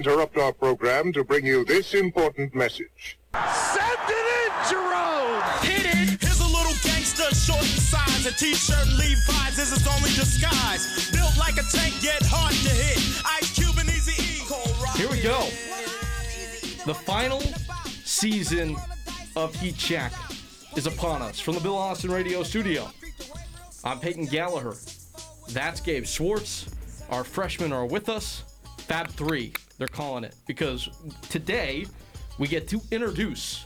interrupt our program to bring you this important message. Send it in, Jerome! Hit it! Here's a little gangster, short in size. A t-shirt Levi's is his only disguise. Built like a tank, yet hard to hit. Ice Cube and Easy E. Here we go. The final season of Heat Check is upon us from the Bill Austin Radio Studio. I'm Peyton Gallaher. That's Gabe Swartz. Our freshmen are with us. Fab 3, they're calling it. Because today we get to introduce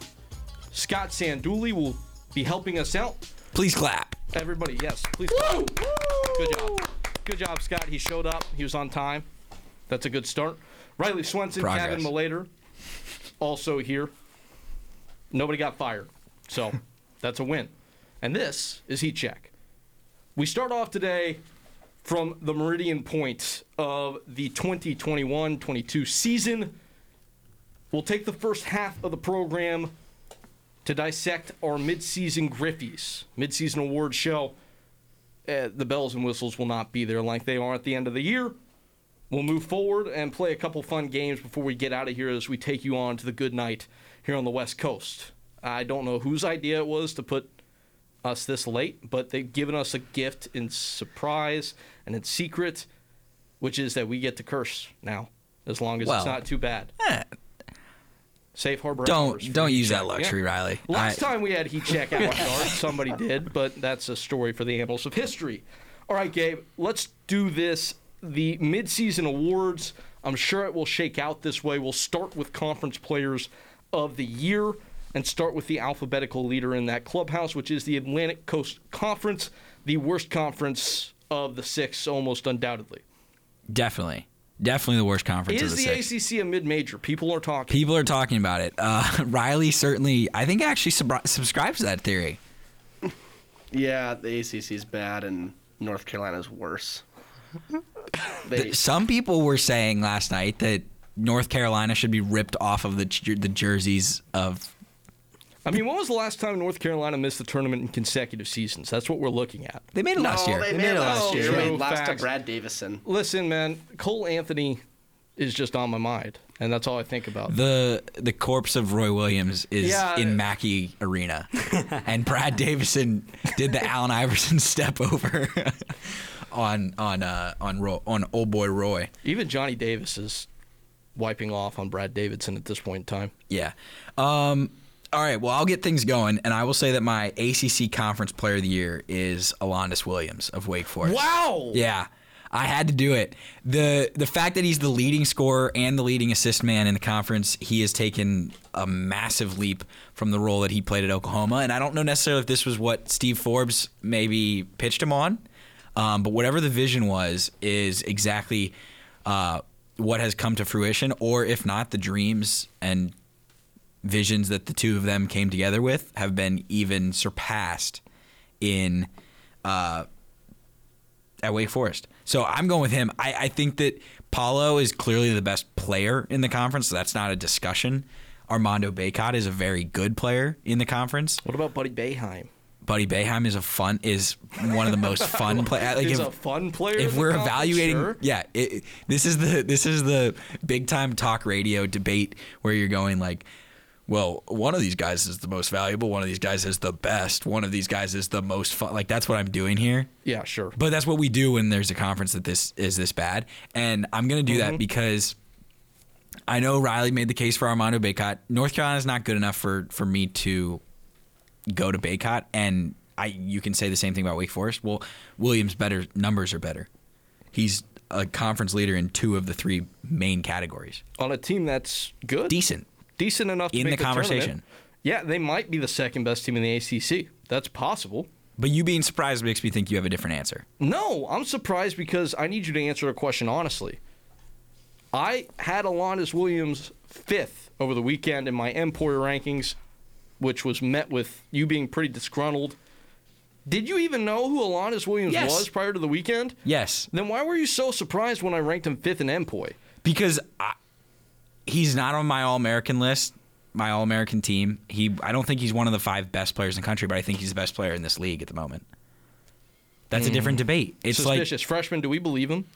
Scott Sanduli will be helping us out. Please clap. Everybody, yes, please. clap. Good job. Good job, Scott. He showed up. He was on time. That's a good start. Riley Swenson, Progress. Kevin Malater, also here. Nobody got fired. So that's a win. And this is Heat Check. We start off today from the meridian point of the 2021 22 season. We'll take the first half of the program to dissect our midseason Griffies, midseason award show. Uh, the bells and whistles will not be there like they are at the end of the year. We'll move forward and play a couple fun games before we get out of here as we take you on to the good night here on the West Coast. I don't know whose idea it was to put us this late, but they've given us a gift in surprise and it's secret, which is that we get to curse now, as long as Well, it's not too bad. Eh, Safe harbor. don't don't use that luxury, Yeah. Riley. Last I- time we had Heat Check out somebody did, but that's a story for the annals of history. All right, Gabe, let's do this. The midseason awards, I'm sure it will shake out this way. We'll start with conference players of the year and start with the alphabetical leader in that clubhouse, which is the Atlantic Coast Conference, the worst conference of the six, almost undoubtedly. definitely, definitely the worst conference Is of the, the six. ACC a mid-major? People are talking. People are talking about it. Uh, Riley certainly, I think, actually subri- subscribes to that theory. Yeah, the ACC is bad and North Carolina's worse. They, Some people were saying last night that North Carolina should be ripped off of the the jerseys of. I mean, when was the last time North Carolina missed the tournament in consecutive seasons? That's what we're looking at. They made it last year. they, They made it last year. true, They lost to facts. Brad Davison. Listen, man, Cole Anthony is just on my mind, and that's all I think about. The the corpse of Roy Williams is Yeah. in Mackey Arena, and Brad Davison did the Allen Iverson step over on on uh, on Ro- on old boy Roy. Even Johnny Davis is wiping off on Brad Davison at this point in time. Yeah. Um, all right. Well, I'll get things going, and I will say that my ACC Conference Player of the Year is Alondes Williams of Wake Forest. Wow. Yeah. I had to do it. the The fact that he's the leading scorer and the leading assist man in the conference, he has taken a massive leap from the role that he played at Oklahoma. And I don't know necessarily if this was what Steve Forbes maybe pitched him on, um, but whatever the vision was, is exactly uh, what has come to fruition. Or if not, the dreams and visions that the two of them came together with have been even surpassed in uh, at Wake Forest. So I'm going with him. I, I think that Paolo is clearly the best player in the conference. So that's not a discussion. Armando Bacot is a very good player in the conference. What about Buddy Boeheim? Buddy Boeheim is a fun is one of the most fun players. Like He's if- a fun player. if we're evaluating sure. yeah it- this is the this is the big time talk radio debate where you're going like well one of these guys is the most valuable one of these guys is the best one of these guys is the most fun. Like that's what i'm doing here. Yeah, sure. but that's what we do when there's a conference that this is this bad. And i'm going to do Mm-hmm. that because i know riley made the case for armando Bacot. North Carolina is not good enough for for me to go to Bacot. And i you can say the same thing about wake forest. Well williams better numbers are better. He's a conference leader in two of the three main categories. On a team that's good, decent decent enough to In the tournament. conversation. Yeah, they might be the second best team in the ACC. That's possible. but you being surprised makes me think you have a different answer No, I'm surprised because I need you to answer a question honestly. I had Alondes Williams fifth over the weekend in my Empoyer rankings, which was met with you being pretty disgruntled. Did you even know who Alondes Williams Yes. was prior to the weekend? yes Then why were you so surprised when I ranked him fifth in NPOY? because I, he's not on my All American list, my All American team. He, I don't think he's one of the five best players in the country, but I think he's the best player in this league at the moment. That's a different debate. It's like Suspicious freshman. Do we believe him?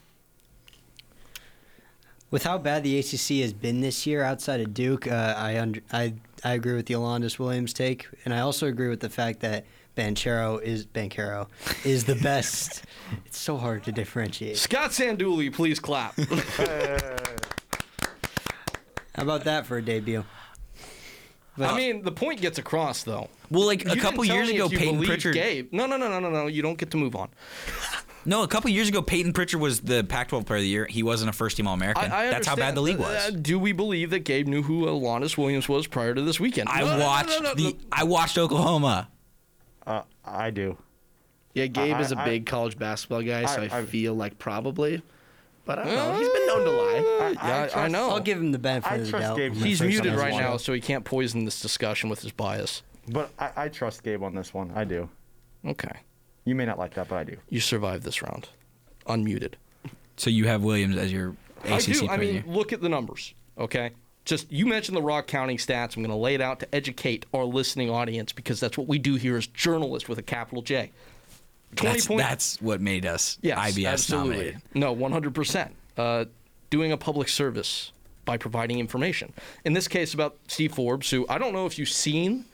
With how bad the ACC has been this year, outside of Duke, uh, I, under, I I agree with the Alondis Williams take, and I also agree with the fact that Banchero is Banchero is the best. it's so hard to differentiate. Scott Sanduli, please clap. How about that for a debut? I mean, the point gets across though. Well, like You a couple years ago, if Payton Pritchard. Gabe. No, no, no, no, no, no. You don't get to move on. No, a couple years ago, Payton Pritchard was the Pac-12 Player of the Year. He wasn't a first-team All-American. I, I That's how bad the league Uh, was. do we believe that Gabe knew who Alondes Williams was prior to this weekend? I No, no, no, watched no, no, the. no. I watched Oklahoma. Uh, I do. Yeah, Gabe I- is a I- big college basketball guy, so I, I- I- feel like probably. But I don't know. He's been known to lie. Uh, yeah, I, trust- know. I'll give him the benefit I of the trust doubt. Gabe. on He's muted right now, so he can't poison this discussion with his bias. But I, I trust Gabe on this one. I do. Okay. You may not like that, but I do. You survived this round. Unmuted. So you have Williams as your ACC I do. Player I mean, Year. look at the numbers, okay? Just you mentioned the raw counting stats. I'm going to lay it out to educate our listening audience because that's what we do here as journalists with a capital J. 20 That's, point- that's what made us Yes, IBS absolutely. nominated. No, 100%. Uh, doing a public service by providing information. In this case, about Steve Forbes, who I don't know if you've seen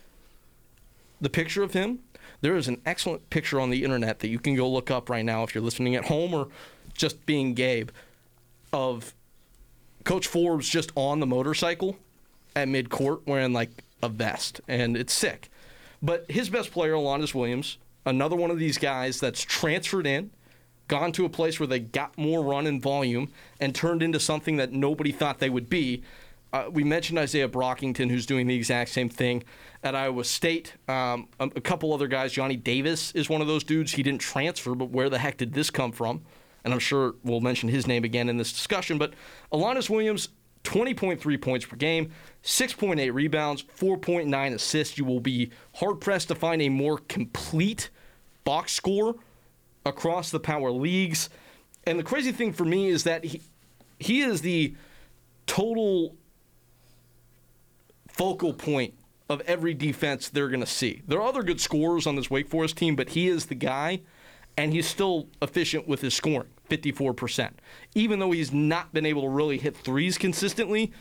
the picture of him. There is an excellent picture on the internet that you can go look up right now if you're listening at home or just being Gabe of Coach Forbes just on the motorcycle at mid court wearing like a vest, and it's sick. But his best player, Alondes Williams, another one of these guys that's transferred in, gone to a place where they got more run and volume, and turned into something that nobody thought they would be. Uh, we mentioned Isaiah Brockington, who's doing the exact same thing at Iowa State. Um, a, a couple other guys. Johnny Davis is one of those dudes. He didn't transfer, but where the heck did this come from? And I'm sure we'll mention his name again in this discussion. But Alondes Williams, 20.3 points per game, 6.8 rebounds, 4.9 assists. You will be hard pressed to find a more complete box score across the power leagues. And the crazy thing for me is that he he is the total focal point of every defense they're going to see. There are other good scorers on this Wake Forest team, but he is the guy, and he's still efficient with his scoring, 54%. Even though he's not been able to really hit threes consistently,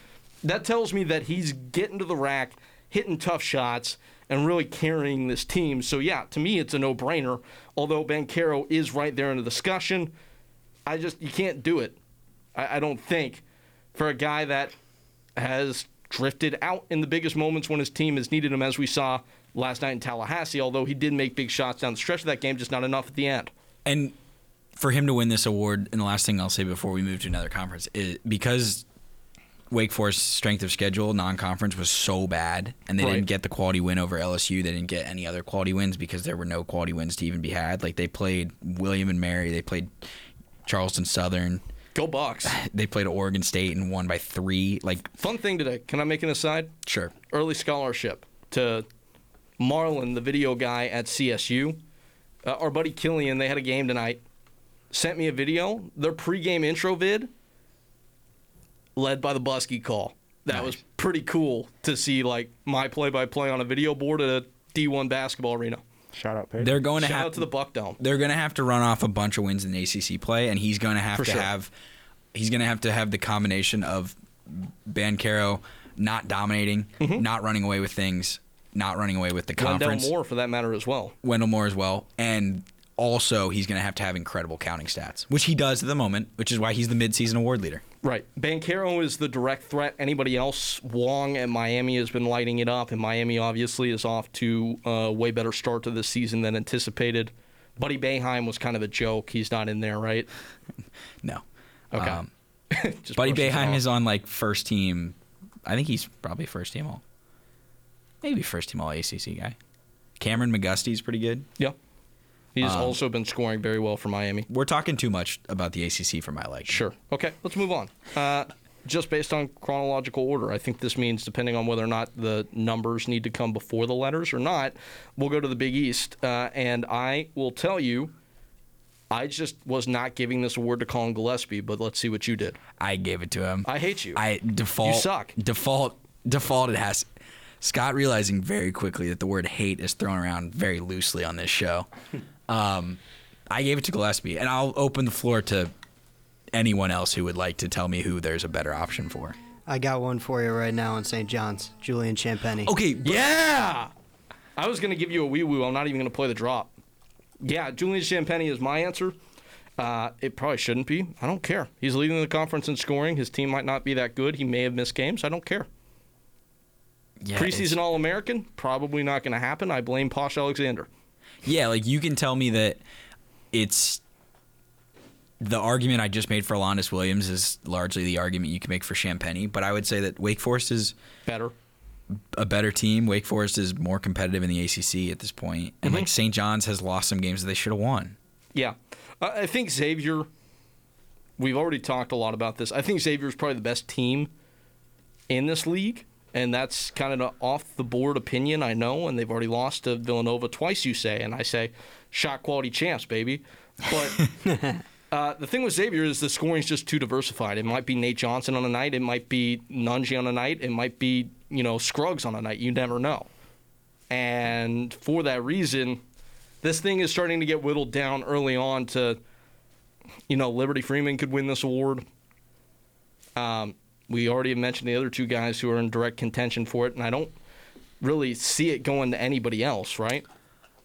that tells me that he's getting to the rack, hitting tough shots, and really carrying this team. So, yeah, to me, it's a no brainer. Although Banchero is right there in the discussion, I just, you can't do it. I, I don't think for a guy that has drifted out in the biggest moments when his team has needed him, as we saw last night in Tallahassee. Although he did make big shots down the stretch of that game, just not enough at the end. And for him to win this award, and the last thing I'll say before we move to another conference is because Wake Forest's strength of schedule non-conference was so bad, and they Right. didn't get the quality win over LSU. They didn't get any other quality wins because there were no quality wins to even be had. Like they played William and Mary, they played Charleston Southern, Go Bucks! they played Oregon State and won by three. Like Fun thing today. Can I make an aside? sure, Early scholarship to Marlon, the video guy at CSU. Uh, our buddy Killian, they had a game tonight. Sent me a video. Their pregame intro vid, led by the Busky call. That was pretty cool to see, like my play-by-play on a video board at a D1 basketball arena. Shout out, Peyton. they're going to Shout have out to the Buck Dome. they're going to have to run off a bunch of wins in the ACC play, and he's going to have For to sure. have he's going to have to have the combination of Banchero not dominating, mm-hmm. not running away with things, not running away with the Wendell conference, Moore, for that matter, as well. Wendell Moore as well, and also he's going to have to have incredible counting stats, which he does at the moment, which is why he's the midseason award leader. Right. Banchero is the direct threat. Anybody else? Wong at Miami has been lighting it up, and Miami obviously is off to a way better start to this season than anticipated. Buddy Boeheim was kind of a joke. He's not in there, right? No, Okay. Um, Buddy brushes it Boeheim off. is on like first team. I think he's probably first team all, maybe first team all ACC guy. Kameron McGusty's pretty good. Yeah. He's Um, also been scoring very well for Miami. We're talking too much about the ACC for my liking. Sure. Okay, let's move on. Uh, just based on chronological order, I think this means depending on whether or not the numbers need to come before the letters or not, we'll go to the Big East. Uh, and I will tell you, I just was not giving this award to Collin Gillespie, but let's see what you did. I gave it to him. I hate you. I default. You suck. Default. Default. It has. Scott realizing very quickly that the word hate is thrown around very loosely on this show. Um, I gave it to Gillespie, and I'll open the floor to anyone else who would like to tell me who there's a better option for. I got one for you right now in St. John's. Julian Champagnie. Okay, but- Yeah. I was gonna give you a wee woo. I'm not even gonna play the drop. Yeah, Julian Champagnie is my answer. Uh, it probably shouldn't be. I don't care. He's leading the conference in scoring. His team might not be that good. He may have missed games. I don't care. yeah, Preseason All American, probably not going to happen. I blame Posh Alexander. Yeah, like you can tell me that it's the argument I just made for Alondes Williams is largely the argument you can make for Champagnie, but I would say that Wake Forest is Better. a better team. Wake Forest is more competitive in the ACC at this point, and mm-hmm. like St. John's has lost some games that they should have won. Yeah. I think Xavier, we've already talked a lot about this. I think Xavier is probably the best team in this league, and that's kind of an off the board opinion, I know, and they've already lost to Villanova twice, you say, and I say, shot quality champs, baby. But uh, the thing with Xavier is the scoring's just too diversified. It might be Nate Johnson on a night, it might be Nunge on a night, it might be, you know, Scruggs on a night. You never know. And for that reason, this thing is starting to get whittled down early on to, you know, Liberty Freeman could win this award. Um, we already mentioned the other two guys who are in direct contention for it, and I don't really see it going to anybody else, right?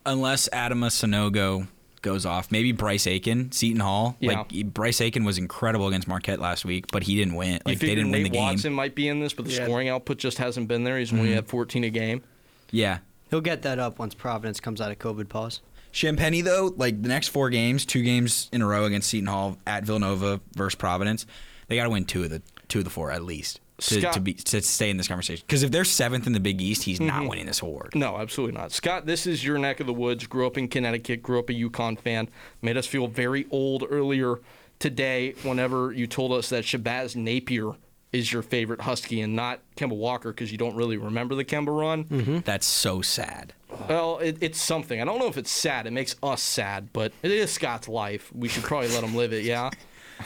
Unless Adama Sanogo goes off, maybe Bryce Aiken, Seton Hall. Yeah. Like Bryce Aiken was incredible against Marquette last week, but he didn't win. Like they didn't Nate win the game. Watson might be in this, but the Yeah. scoring output just hasn't been there. He's only Mm-hmm. at 14 a game. Yeah. He'll get that up once Providence comes out of COVID pause. Champagnie though, like the next four games, two games in a row against Seton Hall at Villanova versus Providence, they got to win two of the two of the four at least to, Scott- to be to stay in this conversation. Because if they're seventh in the Big East, he's not Mm-hmm. winning this award. No, absolutely not. Scott, this is your neck of the woods. Grew up in Connecticut, grew up a UConn fan. Made us feel very old earlier today whenever you told us that Shabazz Napier is your favorite Husky and not Kemba Walker because you don't really remember the Kemba run. That's so sad. Well, it, it's something. I don't know if it's sad. It makes us sad, but it is Scott's life. We should probably let him live it, yeah?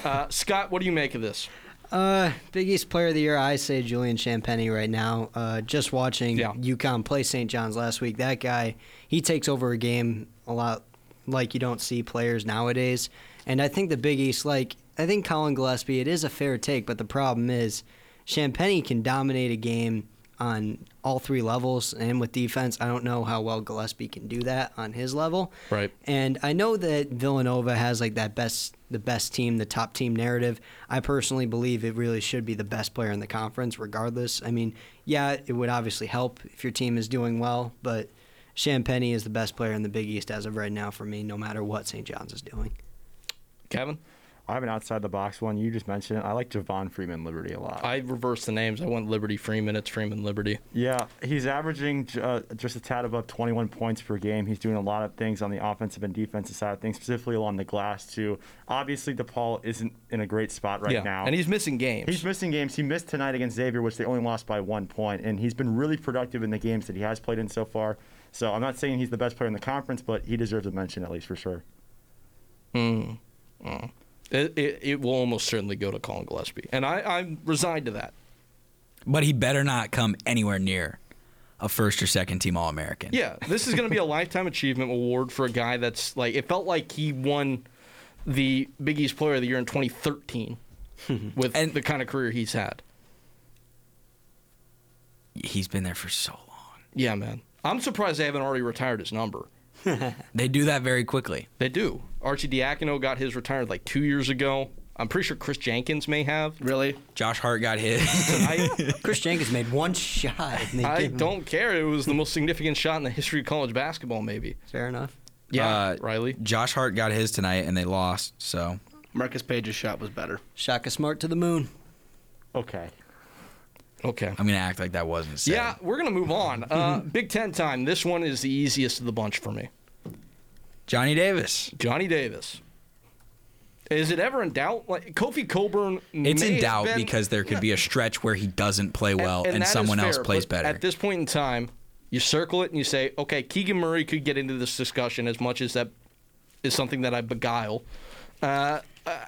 Uh, Scott, what do you make of this? Uh, Big East Player of the Year, I say Julian Champagnie right now. Uh, just watching Yeah. UConn play St. John's last week, that guy, he takes over a game a lot like you don't see players nowadays. And I think the Big East, like, I think Collin Gillespie, it is a fair take, but the problem is Champagnie can dominate a game on all three levels and with defense. I don't know how well Gillespie can do that on his level. Right. And I know that Villanova has like that best the best team, the top team narrative. I personally believe it really should be the best player in the conference regardless. I mean, yeah, it would obviously help if your team is doing well, but Champagnie is the best player in the Big East as of right now for me, no matter what St. John's is doing. Kevin? I have an outside the box one. You just mentioned it. I like Javon Freeman Liberty a lot. I reversed the names. I went Liberty Freeman. It's Freeman Liberty. Yeah, he's averaging uh, just a tad above 21 points per game. He's doing a lot of things on the offensive and defensive side of things, specifically along the glass too. Obviously, DePaul isn't in a great spot right yeah. now. And he's missing games. He's missing games. He missed tonight against Xavier, which they only lost by one point, and he's been really productive in the games that he has played in so far. So I'm not saying he's the best player in the conference, but he deserves a mention at least for sure. It, it, it will almost certainly go to Collin Gillespie. And I, I'm resigned to that. But he better not come anywhere near a first or second team All American. Yeah, this is going to be a lifetime achievement award for a guy that's like, it felt like he won the Big East Player of the Year in 2013 with And- the kind of career he's had. He's been there for so long. Yeah, man. I'm surprised they haven't already retired his number. They do that very quickly. They do. Arcidiacono got his retired like two years ago. I'm pretty sure Chris Jenkins may have. Really? Josh Hart got hit. I, Chris Jenkins made one shot. And they I gave him- don't care. It was the most significant shot in the history of college basketball, maybe. Fair enough. Yeah, Uh, Riley. Josh Hart got his tonight and they lost. So Marcus Paige's shot was better. Shaka Smart to the moon. Okay. Okay. I'm gonna act like that wasn't said. Yeah, we're gonna move on. Uh, Big Ten time. This one is the easiest of the bunch for me. Johnny Davis. Johnny Davis. Is it ever in doubt? Like Kofi Cockburn, It's in doubt been- because there could be a stretch where he doesn't play well and, that is someone else plays better. At this point in time, you circle it and you say, okay, Keegan Murray could get into this discussion as much as that is something that I beguile. Uh,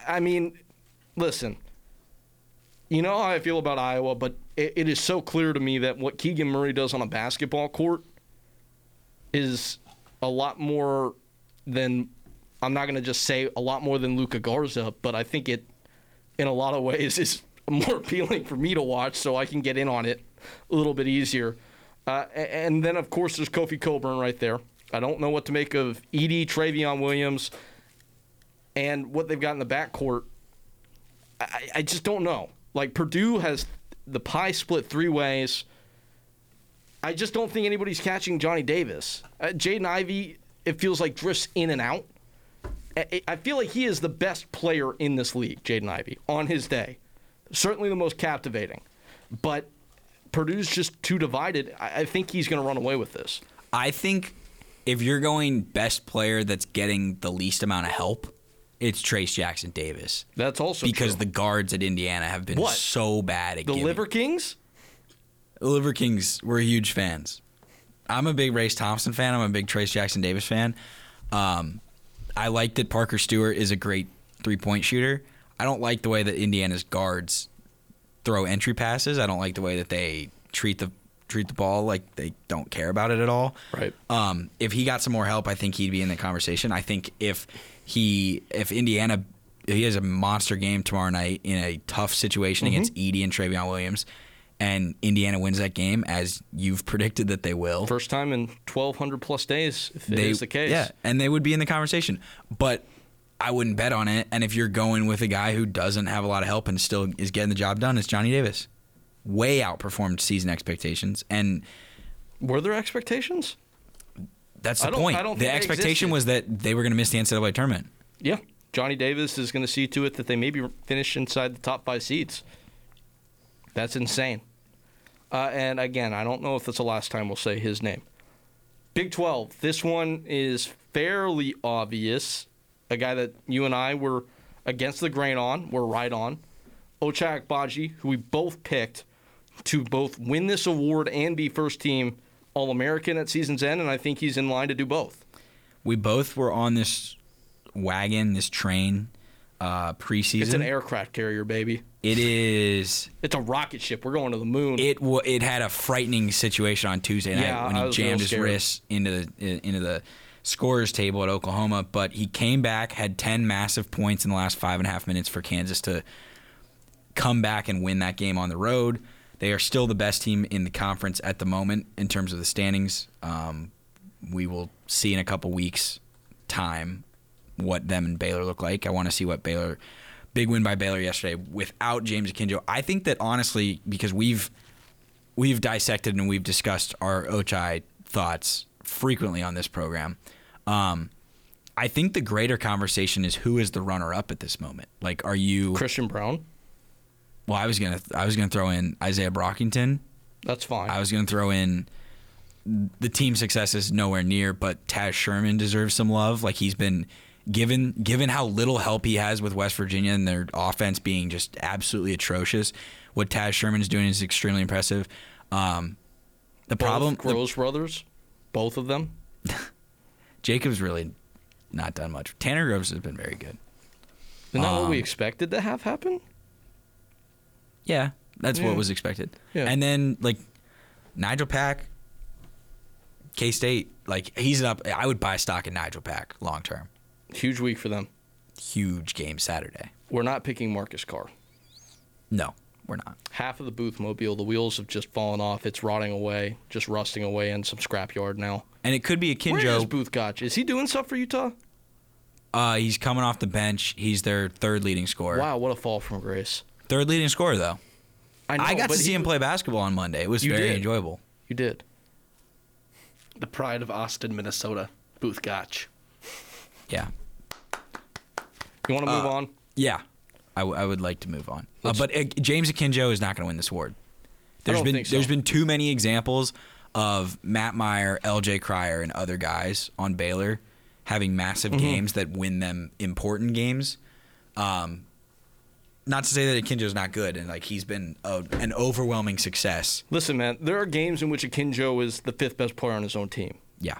I mean, listen, you know how I feel about Iowa, but it, it is so clear to me that what Keegan Murray does on a basketball court is a lot more than I'm not going to just say a lot more than Luka Garza, but I think it in a lot of ways, is more appealing for me to watch, so I can get in on it a little bit easier. Uh, and then, of course, there's Kofi Cockburn right there. I don't know what to make of Edey, Trevion Williams, and what they've got in the backcourt. I, I just don't know. Like Purdue has the pie split three ways. I just don't think anybody's catching Johnny Davis. Uh, Jaden Ivey, it feels like drifts in and out. I, I feel like he is the best player in this league, Jaden Ivey, on his day. Certainly the most captivating. But Purdue's just too divided. I, I think he's going to run away with this. I think if you're going best player that's getting the least amount of help, it's Trayce Jackson Davis. That's also because true. the guards at Indiana have been What? so bad at the giving. Liver Kings. The Liver Kings were huge fans. I'm a big Race Thompson fan. I'm a big Trayce Jackson Davis fan. Um, I like that Parker Stewart is a great three point shooter. I don't like the way that Indiana's guards throw entry passes. I don't like the way that they treat the treat the ball like they don't care about it at all. Right. Um, if he got some more help, I think he'd be in the conversation. I think if he if Indiana if he has a monster game tomorrow night in a tough situation Mm-hmm. against Edey and Trevion Williams, and Indiana wins that game as you've predicted that they will. First time in 1,200 plus days, if it they, is the case. Yeah, and they would be in the conversation. But I wouldn't bet on it. And if you're going with a guy who doesn't have a lot of help and still is getting the job done, it's Johnny Davis. Way outperformed season expectations. And Were there expectations? that's the point. I don't the expectation existed. was that they were going to miss the NCAA tournament. Yeah. Johnny Davis is going to see to it that they maybe finish inside the top five seeds. That's insane. Uh, and again, I don't know if that's the last time we'll say his name. Big 12. This one is fairly obvious. A guy that you and I were against the grain on, we're right on. Ochai Agbaji, who we both picked to both win this award and be first team All American at season's end, and I think he's in line to do both. We both were on this wagon, this train, uh, preseason. It's an aircraft carrier, baby. It is. It's a rocket ship. We're going to the moon. It wa it had a frightening situation on Tuesday night Yeah, when he jammed his wrist into the into the scorers table at Oklahoma. But he came back, had ten massive points in the last five and a half minutes for Kansas to come back and win that game on the road. They are still the best team in the conference at the moment in terms of the standings. Um, we will see in a couple weeks' time what them and Baylor look like. I want to see what Baylor, big win by Baylor yesterday without James Akinjo. I think that honestly, because we've we've dissected and we've discussed our Ochai thoughts frequently on this program. Um, I think the greater conversation is who is the runner up at this moment. Like, are you? Christian Braun. Well, I was gonna I was gonna throw in Isaiah Brockington. That's fine. I was gonna throw in the team success is nowhere near, but Taz Sherman deserves some love. Like he's been given given how little help he has with West Virginia and their offense being just absolutely atrocious. What Taz Sherman's doing is extremely impressive. Um, the Both problem, the- Groves brothers, both of them. Jacob's really not done much. Tanner Groves has been very good. Isn't that what we Um, expected to have happen? Yeah, that's Yeah. what was expected. Yeah. And then like Nigel Pack, K State, like he's up. I would buy stock in Nigel Pack long term. Huge week for them. Huge game Saturday. We're not picking Marcus Carr. No, we're not. Half of the booth mobile, the wheels have just fallen off. It's rotting away, just rusting away in some scrapyard now. And it could be a Where is Kinjo. Both Gach? Is he doing stuff for Utah? Uh, he's coming off the bench. He's their third leading scorer. Wow, what a fall from grace. Third leading scorer though. I, know, I got to see he- him play basketball on Monday. It was very did. enjoyable. You did. The pride of Austin, Minnesota. Both Gach. Yeah. You want to move on? Yeah. I, w- I would like to move on. Uh, but uh, James Akinjo is not going to win this award. There's been so. there's been too many examples of Matt Mayer, LJ Cryer, and other guys on Baylor having massive Mm-hmm. games that win them important games. Um, not to say that Akinjo's not good, and like he's been a, an overwhelming success. Listen, man, there are games in which Akinjo is the fifth best player on his own team. Yeah,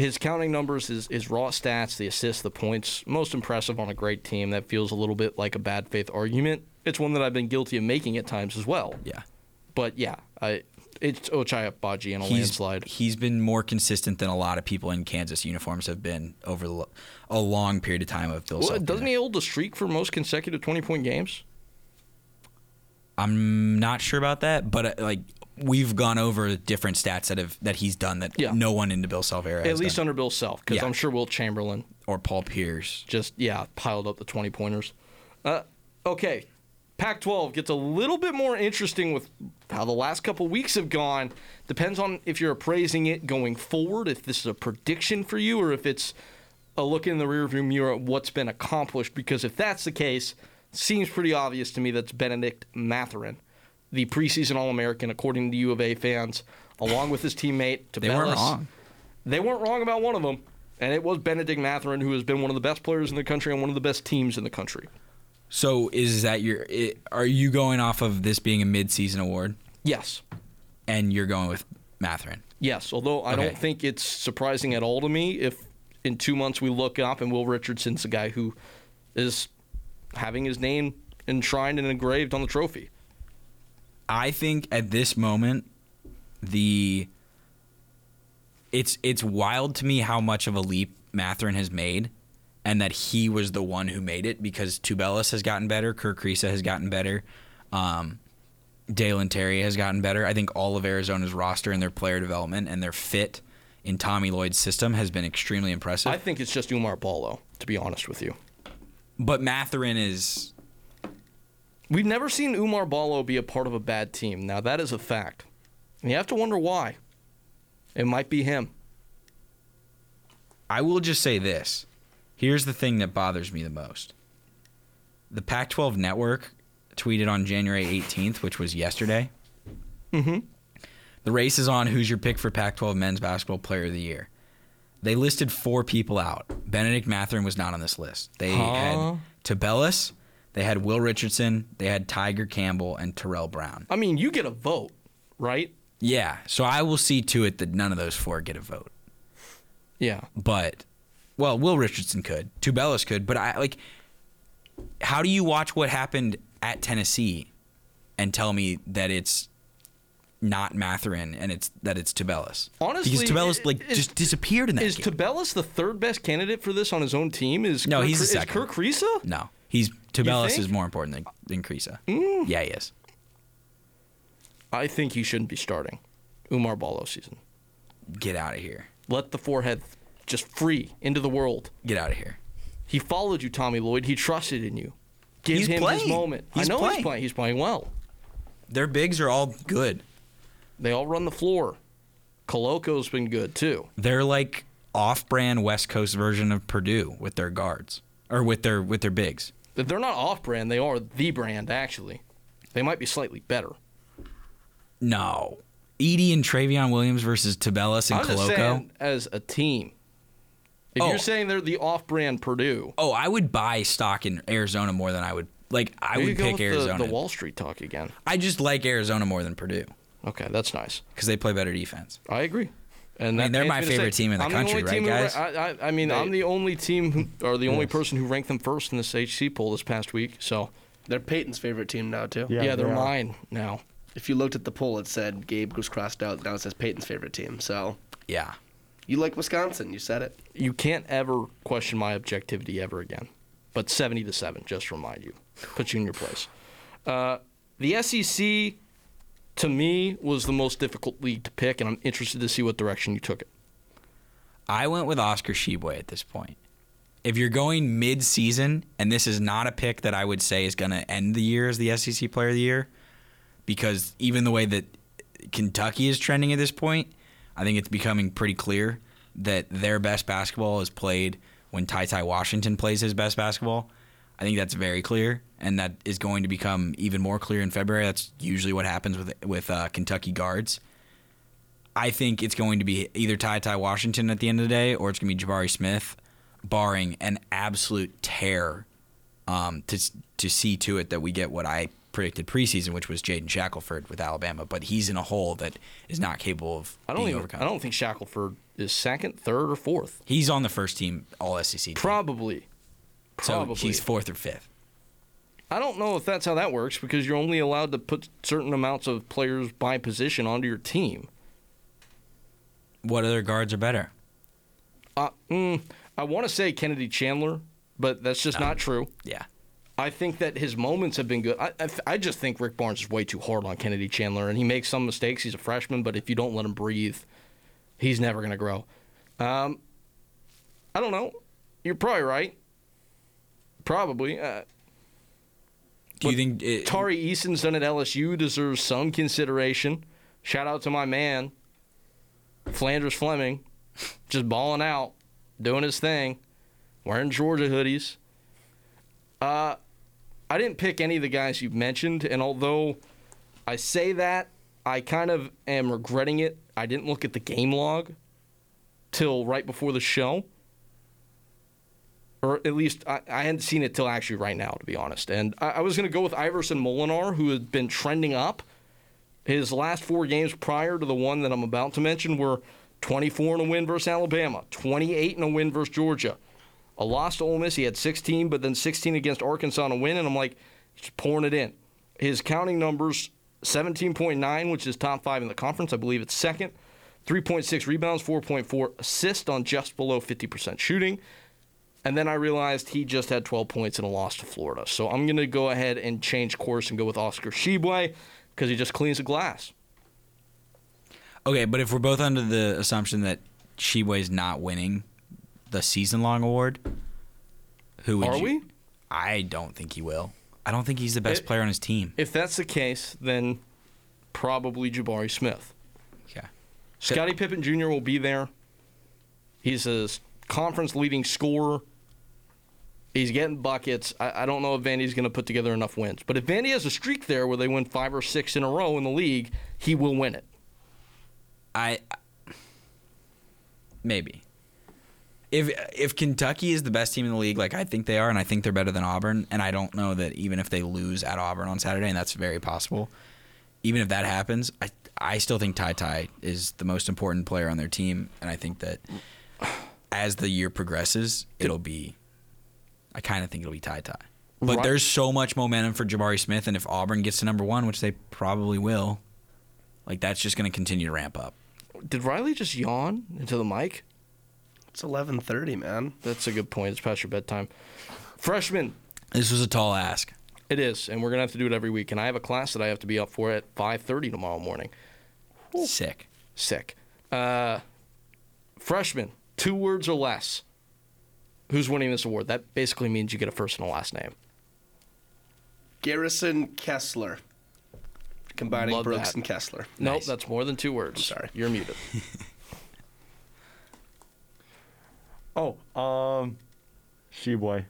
His counting numbers, his, his raw stats, the assists, the points, most impressive on a great team. That feels a little bit like a bad faith argument. It's one that I've been guilty of making at times as well. yeah. But yeah, I It's Ochai Agbaji in a He's, landslide. he's been more consistent than a lot of people in Kansas uniforms have been over the, a long period of time of Bill Well, doesn't he hold the streak for most consecutive 20 point games? I'm not sure about that, but uh, like we've gone over different stats that have that he's done that Yeah. no one into Bill Self era At least done. under Bill Self, because Yeah. I'm sure Wilt Chamberlain or Paul Pierce. just, yeah, piled up the 20 pointers. Uh, okay. Pac 12 gets a little bit more interesting with how the last couple weeks have gone. Depends on if you're appraising it going forward, if this is a prediction for you, or if it's a look in the rearview mirror at what's been accomplished. Because if that's the case, seems pretty obvious to me that's Bennedict Mathurin, the preseason All American, according to U of A fans, along with his teammate. They weren't wrong. They weren't wrong about one of them, and it was Bennedict Mathurin, who has been one of the best players in the country and one of the best teams in the country. So is that your? i are you going off of this being a mid-season award, Yes. and you're going with Mathurin? Yes, although I Okay. don't think it's surprising at all to me if in two months we look up and Will Richardson's the guy who is having his name enshrined and engraved on the trophy. I think at this moment, the it's it's wild to me how much of a leap Mathurin has made, and that he was the one who made it because Tubelis has gotten better, Kerr Kriisa has gotten better, um, Dalen Terry has gotten better. I think all of Arizona's roster and their player development and their fit in Tommy Lloyd's system has been extremely impressive. I think it's just Oumar Ballo, to be honest with you. But Mathurin is We've never seen Oumar Ballo be a part of a bad team. Now that is a fact. And you have to wonder why. It might be him. I will just say this. Here's the thing that bothers me the most. The Pac 12 network tweeted on January 18th, which was yesterday. Mm-hmm. The race is on who's your pick for Pac 12 men's basketball player of the year. They listed four people out. Bennedict Mathurin was not on this list. They had Tubelis, they had Will Richardson, they had Tyger Campbell, and Terrell Brown. I mean, you get a vote, right? Yeah, so I will see to it that none of those four get a vote. Yeah. but well, Will Richardson could, Tubelis could, but I like. How do you watch what happened at Tennessee, and tell me that it's not Mathurin and it's that it's Tubelis? Honestly, because Tubelis like is- just disappeared in that Is game. Tubelis the third best candidate for this on his own team? Is No, Kirk, he's the is second. Kerr Kriisa? no, he's? Mm. is more important than than Kriisa. Yeah, he is. I think he shouldn't be starting Oumar Ballo season. Get out of here. Let the forehead just free into the world. Get out of here. He followed you, Tommy Lloyd. He trusted in you. Give He's him his moment. He's I know playing. he's playing. He's playing well. Their bigs are all good. They all run the floor. Koloko's been good too. They're like off-brand West Coast version of Purdue with their guards or with their with their bigs. They're not off-brand. They are the brand actually. They might be slightly better. No. Edey and Trevion Williams versus Tubelis and Koloko. as a team. If Oh. you're saying they're the off-brand Purdue, Oh, I would buy stock in Arizona more than I would like. I would pick with the- Arizona. The, Wall Street talk again. I just like Arizona more than Purdue Okay, that's nice. because they play better defense. I agree. And I mean, they're my favorite say. team in the I'm country, only right, team who ra- guys? I, I, I mean, I'm the only team who, or the only person who ranked them first in this HC poll this past week. So They're Peyton's favorite team now too. yeah, Yeah, they're they are. mine now. If you looked at the poll, it said Gabe was crossed out. Now it says Peyton's favorite team. So Yeah, you like Wisconsin. You said it. You can't ever question my objectivity ever again. But 70 to seven, just to remind you, put you in your place. Uh, the SEC, to me, was the most difficult league to pick, and I'm interested to see what direction you took it. I went with Oscar Tshiebwe at this point. If you're going mid-season, and this is not a pick that I would say is going to end the year as the SEC Player of the Year, because even the way that Kentucky is trending at this point, I think it's becoming pretty clear that their best basketball is played when Ty Ty Washington plays his best basketball. I think that's very clear, and that is going to become even more clear in February. That's usually what happens with with uh, Kentucky guards. I think it's going to be either Ty Ty Washington at the end of the day, or it's going to be Jabari Smith, barring an absolute tear um, to to see to it that we get what I predicted preseason, which was Jaden Shackelford with Alabama. But he's in a hole that is not capable of I don't being even, overcome. I don't think Shackelford is second, third, or fourth. He's on the first team All SEC. team. Probably. So Probably. he's fourth or fifth. I don't know if that's how that works because you're only allowed to put certain amounts of players by position onto your team. What other guards are better? Uh, mm, I want to say Kennedy Chandler, but that's just not true. Yeah. I think that his moments have been good. I, I, I just think Rick Barnes is way too hard on Kennedy Chandler, and he makes some mistakes. He's a freshman, but if you don't let him breathe, he's never going to grow. Um, I don't know. You're probably right. Probably. Uh, Do you think it, Tari Eason's done at LSU deserves some consideration. Shout out to my man, Flanders Fleming, just balling out, doing his thing, wearing Georgia hoodies. Uh, I didn't pick any of the guys you mentioned, and although I say that, I kind of am regretting it. I didn't look at the game log till right before the show. Or at least I, I hadn't seen it till actually right now, to be honest. And I, I was going to go with Iverson Molinar, who had been trending up. His last four games prior to the one that I'm about to mention were 24 in a win versus Alabama, 28 in a win versus Georgia. A loss to Ole Miss, he had 16, but then 16 against Arkansas in a win, and I'm like, just pouring it in. His counting numbers 17.9, which is top five in the conference. I believe it's second. 3.6 rebounds, 4.4 assists on just below 50% shooting. And then I realized he just had 12 points in a loss to Florida. So I'm going to go ahead and change course and go with Oscar Tshiebwe because he just cleans the glass. Okay, but if we're both under the assumption that Tshiebwe's not winning the season long award, who would Are you- we? I don't think he will. I don't think he's the best It- player on his team. If that's the case, then probably Jabari Smith. Okay. Scottie Pippen Jr. will be there. He's a conference leading scorer. He's getting buckets. I, I don't know if Vandy's going to put together enough wins. But if Vandy has a streak there where they win five or six in a row in the league, he will win it. I maybe. If if Kentucky is the best team in the league, like I think they are, and I think they're better than Auburn, and I don't know that even if they lose at Auburn on Saturday, and that's very possible, even if that happens, I I still think Ty Ty is the most important player on their team, and I think that as the year progresses, it'll be. I kind of think it'll be Ty Ty. But Right. there's so much momentum for Jabari Smith, and if Auburn gets to number one, which they probably will, like that's just going to continue to ramp up. Did Riley just yawn into the mic? It's 11:30, man. That's a good point. It's past your bedtime. Freshman, This was a tall ask. it is, and we're gonna have to do it every week. And I have a class that I have to be up for at 5:30 tomorrow morning. Sick. Sick. Uh, freshman, two words or less. Who's winning this award? That basically means you get a first and a last name. Garrison Kessler. Combining Love Brooks that. and Kessler. Nope, Nice. that's more than two words. I'm sorry. You're muted. Oh, um, Tshiebwe.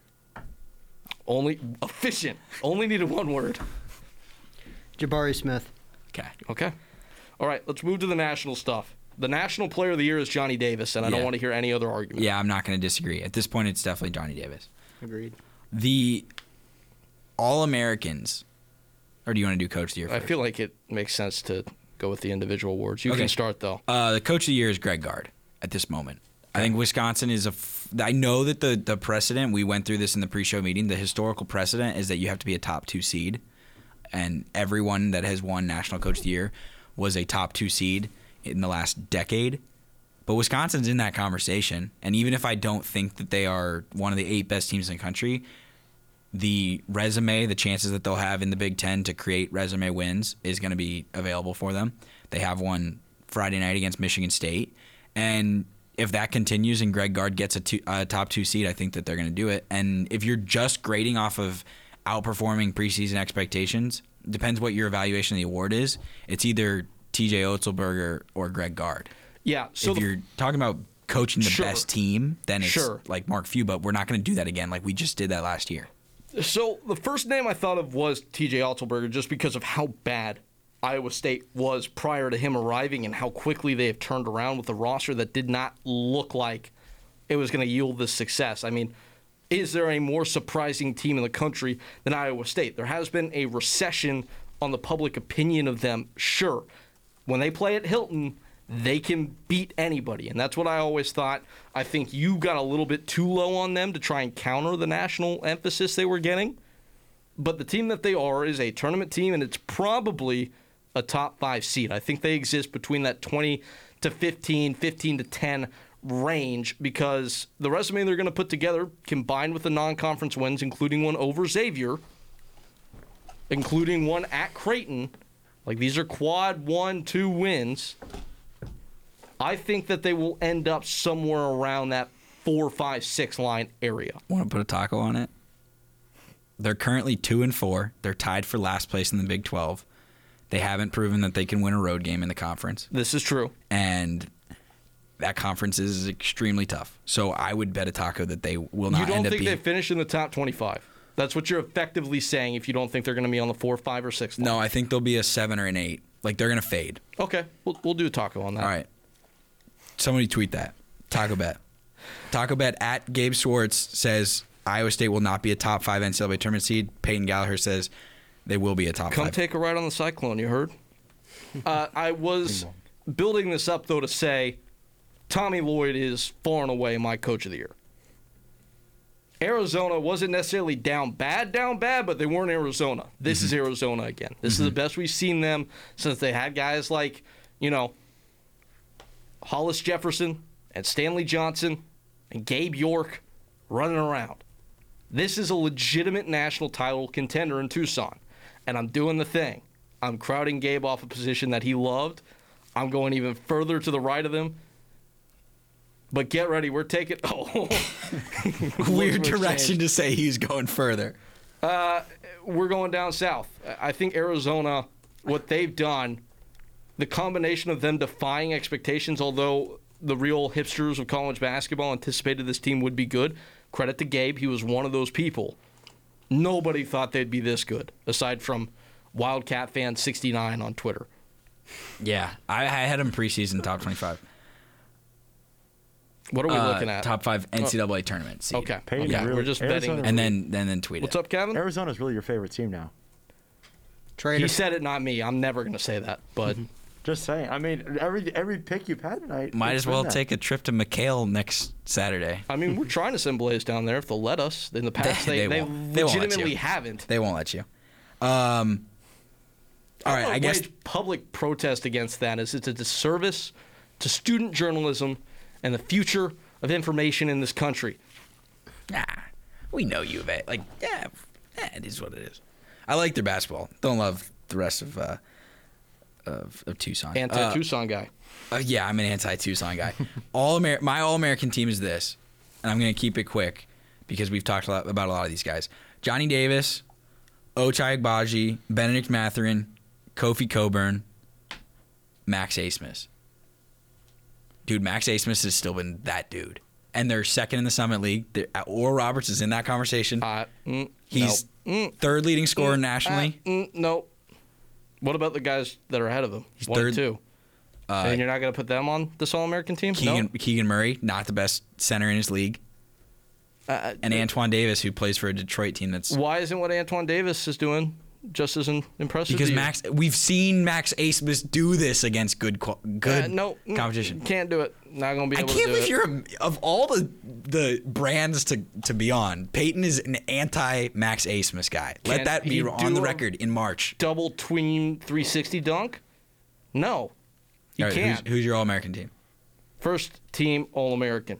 Only efficient. Only needed one word. Jabari Smith. Okay. Okay. All right, let's move to the national stuff. The national player of the year is Johnny Davis, and I don't want to hear any other argument. Yeah, I'm not going to disagree. At this point, it's definitely Johnny Davis. Agreed. The All Americans, or do you want to do Coach of the Year? I feel like it makes sense to go with the individual awards. You Okay. can start though. Uh, the Coach of the Year is Greg Gard at this moment. I think Wisconsin is a. F- I know that the the precedent we went through this in the pre-show meeting. The historical precedent is that you have to be a top two seed, and everyone that has won National Coach of the Year was a top two seed in the last decade. But Wisconsin's in that conversation, and even if I don't think that they are one of the eight best teams in the country, the resume, the chances that they'll have in the Big Ten to create resume wins is going to be available for them. They have one Friday night against Michigan State, and if that continues and Greg Gard gets a, two, a top two seed, I think that they're going to do it. And if you're just grading off of outperforming preseason expectations, depends what your evaluation of the award is. It's either T.J. Otzelberger or Greg Gard. Yeah. So if the, you're talking about coaching the Sure. best team, then it's Sure. like Mark Few. But we're not going to do that again, like we just did that last year. So the first name I thought of was T.J. Otzelberger, just because of how bad Iowa State was prior to him arriving, and how quickly they have turned around with a roster that did not look like it was going to yield this success. I mean, is there a more surprising team in the country than Iowa State? There has been a recession on the public opinion of them, sure. When they play at Hilton, they can beat anybody, and that's what I always thought. I think you got a little bit too low on them to try and counter the national emphasis they were getting. but the team that they are is a tournament team, and it's probably a top five seed. I think they exist between that 20 to 15, 15 to 10 range because the resume they're going to put together, combined with the non conference wins, including one over Xavier, including one at Creighton, like these are quad one, two wins. I think that they will end up somewhere around that four, five, six line area. Want to put a taco on it? They're currently two and four. They're tied for last place in the Big Twelve. They haven't proven that they can win a road game in the conference, This is true. and that conference is extremely tough. So I would bet a taco that they will not You don't think being. they finish in the top 25? That's what you're effectively saying if you don't think they're going to be on the four, five, or six. line. no, I think they'll be a seven or an eight. Like they're gonna fade. Okay, we'll, we'll do a taco on that. All right. Somebody tweet that. Taco Bet. Taco Bet at Gabe Swartz says Iowa State will not be a top five NCAA tournament seed. Peyton Gallaher says they will be a top Come five. take a ride on the Cyclone, you heard? uh, I was building this up, though, to say Tommy Lloyd is far and away my coach of the year. Arizona wasn't necessarily down bad, down bad, but they weren't Arizona. This is mm-hmm. Arizona again. This is the mm-hmm. best we've seen them since they had guys like, you know, Hollis Jefferson and Stanley Johnson and Gabe York running around. This is a legitimate national title contender in Tucson. And I'm doing the thing. I'm crowding Gabe off a position that he loved. I'm going even further to the right of him. But get ready, we're taking. Oh, Weird direction to say he's going further. Uh, we're going down south. I think Arizona, what they've done, the combination of them defying expectations, although the real hipsters of college basketball anticipated this team would be good. Credit to Gabe, he was one of those people. Nobody thought they'd be this good, aside from Wildcat fan 69 on Twitter. Yeah, I, I had him preseason top twenty-five. What are we Uh, looking at? Top five NCAA tournament seed. Okay. Peyton okay. really- We're just Arizona betting. And then and then tweet What's it. up, Kevin? Arizona's really your favorite team now. Trader. He said it, not me. I'm never going to say that. But Just saying. I mean, every every pick you've had tonight. Might as well that. take a trip to McKale next Saturday. I mean, we're trying to send Blaze down there if they'll let us. In the past, They- they, they they, won't. They won't let you. legitimately haven't. They won't let you. Um. All right, I guess public protest against that is it's a disservice to student journalism and the future of information in this country. Nah, we know U of A. Like, yeah, eh, it is what it is. I like their basketball. Don't love the rest of uh, of, of Tucson. Anti Uh, Tucson guy. uh, yeah, I'm an anti Tucson guy. all Amer- my All American team is this, and I'm gonna keep it quick because we've talked a lot about a lot of these guys. Johnny Davis, Ochai Agbaji, Bennedict Mathurin, Kofi Cockburn, Max Abmas. Dude, Max Abmas has still been that dude. And they're second in the Summit League. They're- Oral Roberts is in that conversation. Uh, mm, He's no. Mm, third leading scorer uh, nationally. mm, no. What about the guys that are ahead of him? He's One third. two. Uh, and you're not going to put them on this All American team? Keegan, no. Keegan Murray, not the best center in his league. Uh, And Antoine Davis, who plays for a Detroit team that's why isn't what Antoine Davis is doing just as impressive? because? Max. We've seen Max Abmas do this against good good Uh, no competition. Can't do it. Not going to be I can't to do believe you're a, of all the the brands to to be on. Peyton is an anti Max Abmas guy. Let that be on the record in March. double tween 360 dunk? No. You All right, can't. Who's, who's your All American team? First team All American.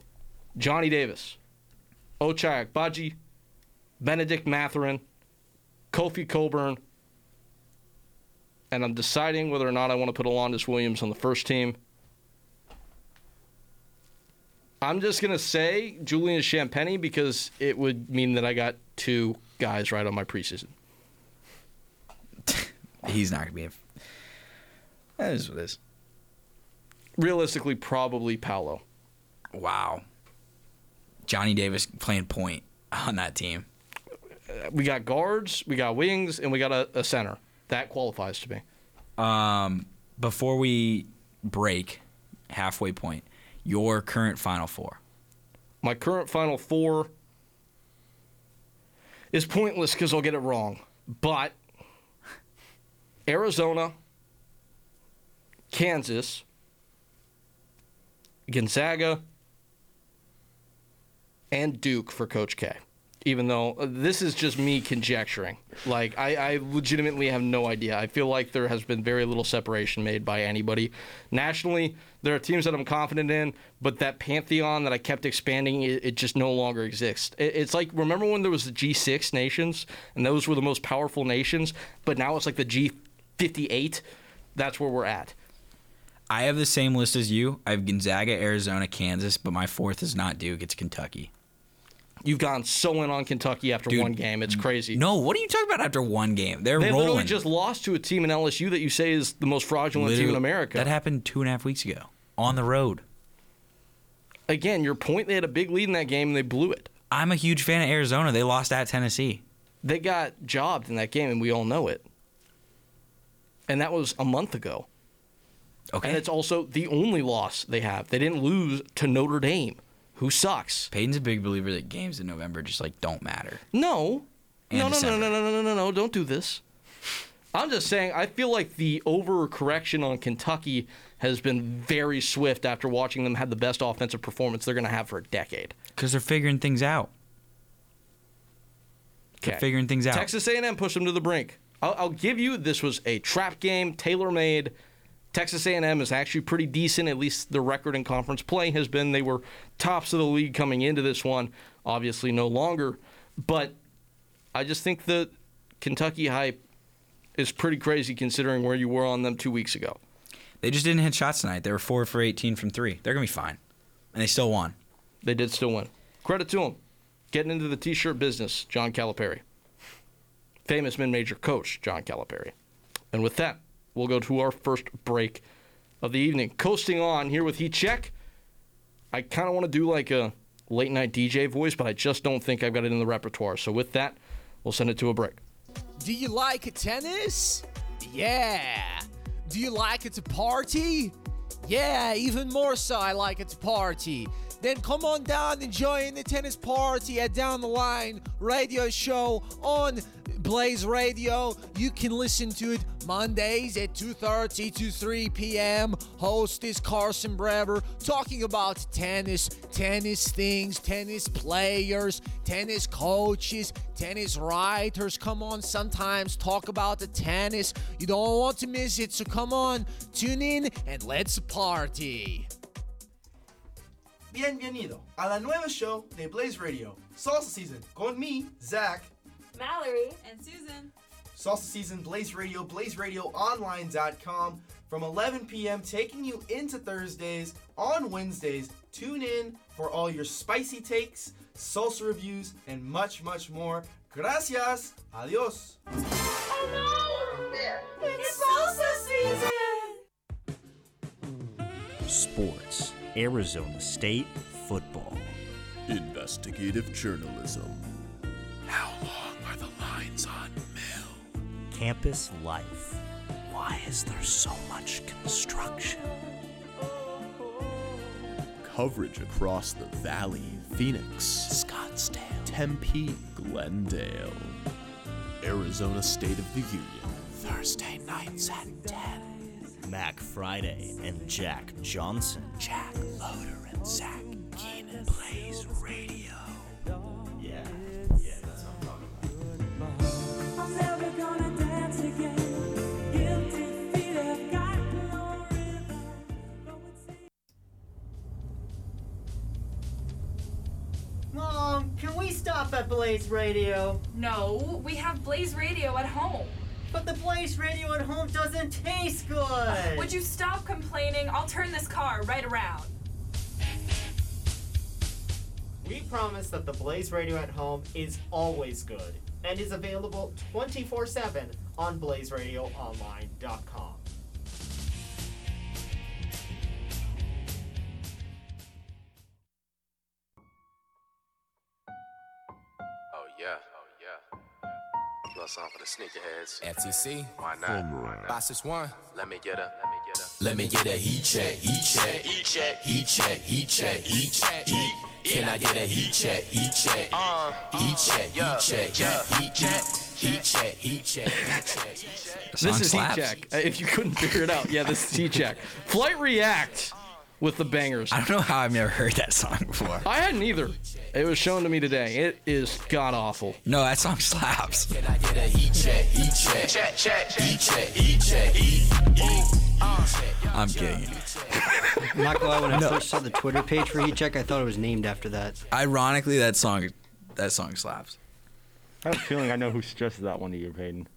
Johnny Davis, Ochai Agbaji, Bennedict Mathurin, Kofi Cockburn, and I'm deciding whether or not I want to put Alondes Williams on the first team. I'm just gonna say Julian Champagnie because it would mean that I got two guys right on my preseason. He's not gonna be. A, that is what it is. Realistically, probably Paolo. Wow. Johnny Davis playing point on that team. We got guards, we got wings, and we got a, a center. That qualifies to me. Um, before we break, halfway point, your current Final Four. My current Final Four is pointless because I'll get it wrong. But Arizona, Kansas, Gonzaga, and Duke for Coach K. even though uh, this is just me conjecturing. Like, I, I legitimately have no idea. I feel like there has been very little separation made by anybody. Nationally, there are teams that I'm confident in, but that pantheon that I kept expanding, it, it just no longer exists. It, it's like, remember when there was the G6 nations, and those were the most powerful nations, but now it's like the G58? That's where we're at. I have the same list as you. I have Gonzaga, Arizona, Kansas, but my fourth is not Duke. It's Kentucky. You've gone so in on Kentucky after Dude, one game. It's crazy. No, what are you talking about after one game? They're They rolling. literally just lost to a team in LSU that you say is the most fraudulent team in America. That happened two and a half weeks ago on the road. Again, your point, they had a big lead in that game and they blew it. I'm a huge fan of Arizona. They lost at Tennessee. They got jobbed in that game and we all know it. And that was a month ago. Okay. And it's also the only loss they have. They didn't lose to Notre Dame, who sucks. Peyton's a big believer that games in November just like don't matter. No. And No, no, no, December. no, no, no, no, no, no. Don't do this. I'm just saying, I feel like the overcorrection on Kentucky has been very swift after watching them have the best offensive performance they're going to have for a decade. Because they're figuring things out. They're figuring things out. Texas A&M pushed them to the brink. I'll, I'll give you this was a trap game, tailor-made. Texas A&M is actually pretty decent. At least the record in conference play has been they were tops of the league coming into this one. Obviously, no longer. But I just think the Kentucky hype is pretty crazy considering where you were on them two weeks ago. They just didn't hit shots tonight. They were four for 18 from three. They're gonna be fine, and they still won. They did still win. Credit to them. Getting into the t-shirt business, John Calipari. Famous mid-major coach, John Calipari. And with that, we'll go to our first break of the evening. Coasting on here with Heat Check. I kind of want to do like a late night DJ voice, but I just don't think I've got it in the repertoire. So with that, we'll send it to a break. Do you like tennis? Yeah. Do you like it to party? Yeah, even more so, I like it to party. Then come on down and join the tennis party at Down the Line radio show on Blaze Radio. You can listen to it Mondays at 2:30 to 3 p.m. Host is Carson Brever talking about tennis, tennis things, tennis players, tennis coaches, tennis writers. Come on, sometimes talk about the tennis. You don't want to miss it, so come on, tune in and let's party. Bienvenido a la nueva show de Blaze Radio, Salsa Season, con me, Zach. Mallory and Susan. Salsa Season, Blaze Radio, BlazeRadioOnline.com from 11 p.m. taking you into Thursdays. On Wednesdays, tune in for all your spicy takes, salsa reviews, and much, much more. Gracias. Adios. It's salsa season! Sports. Arizona State football. Investigative journalism. How long are on Mill? Campus life. Why is there so much construction? Coverage across the valley, Phoenix, Scottsdale. Tempe, Glendale. Arizona State of the Union. Thursday nights at 10. Mac Friday and Jack Johnson. Jack Loader and Zach Keenan. plays Radio. Mom, can we stop at Blaze Radio? No, we have Blaze Radio at home. But the Blaze Radio at home doesn't taste good. Would you stop complaining? I'll turn this car right around. We promise that the Blaze Radio at home is always good and is available 24 7 on BlazeRadioOnline.com. Oh yeah, oh yeah. Plus on for the sneakerheads. FTC. Why not? Five six one. Let me get a. Let me get a. Let me get a heat check, heat check, Heat check. heat check, heat check, heat check, heat. Can I get a heat check, heat check, uh, heat check, heat check, heat check, heat check, heat check, heat check. This is Heat Check. Uh, If you couldn't figure it out, yeah, this is Heat Check. Flight React with the bangers. I don't know how I've never heard that song before. I hadn't either. It was shown to me today. It is god awful. No, that song slaps. Can I get a heat check? Heat check. Check, check. Heat check. Heat check. Heat. I'm kidding. I'm not gonna lie, when I No. first saw the Twitter page for Heat Check, I thought it was named after that. Ironically, that song, that song slaps. I have a feeling I know who suggested that one to you, Peyton.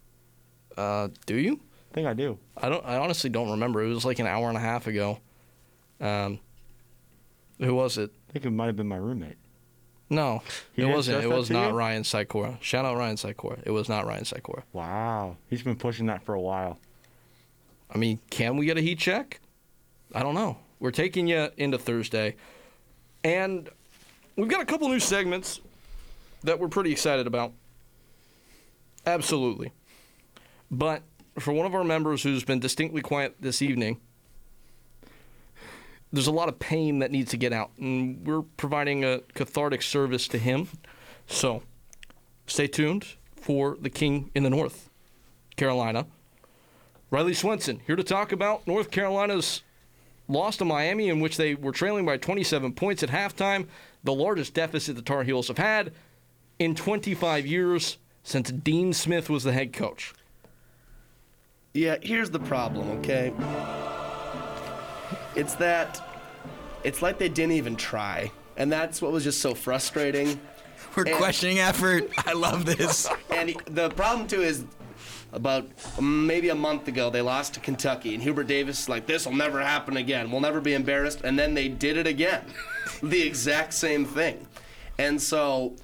Uh, do you? I think I do. I don't. I honestly don't remember. It was like an hour and a half ago. Um, who was it? I think it might have been my roommate. No, He it wasn't. It was not you? Ryan Sikora. Shout out Ryan Sikora. It was not Ryan Sikora. Wow, he's been pushing that for a while. I mean, can we get a heat check? I don't know. We're taking you into Thursday, and we've got a couple new segments that we're pretty excited about. Absolutely. But for one of our members who's been distinctly quiet this evening, there's a lot of pain that needs to get out, and we're providing a cathartic service to him. So stay tuned for the King in the North, Carolina. Riley Swenson here to talk about North Carolina's loss to Miami, in which they were trailing by 27 points at halftime, the largest deficit the Tar Heels have had in 25 years since Dean Smith was the head coach. Yeah, here's the problem, okay? It's that it's like they didn't even try. And that's what was just so frustrating. We're questioning effort. I love this. And the problem too is about maybe a month ago they lost to Kentucky and Hubert Davis is like this will never happen again. We'll never be embarrassed and then they did it again. the exact same thing. And so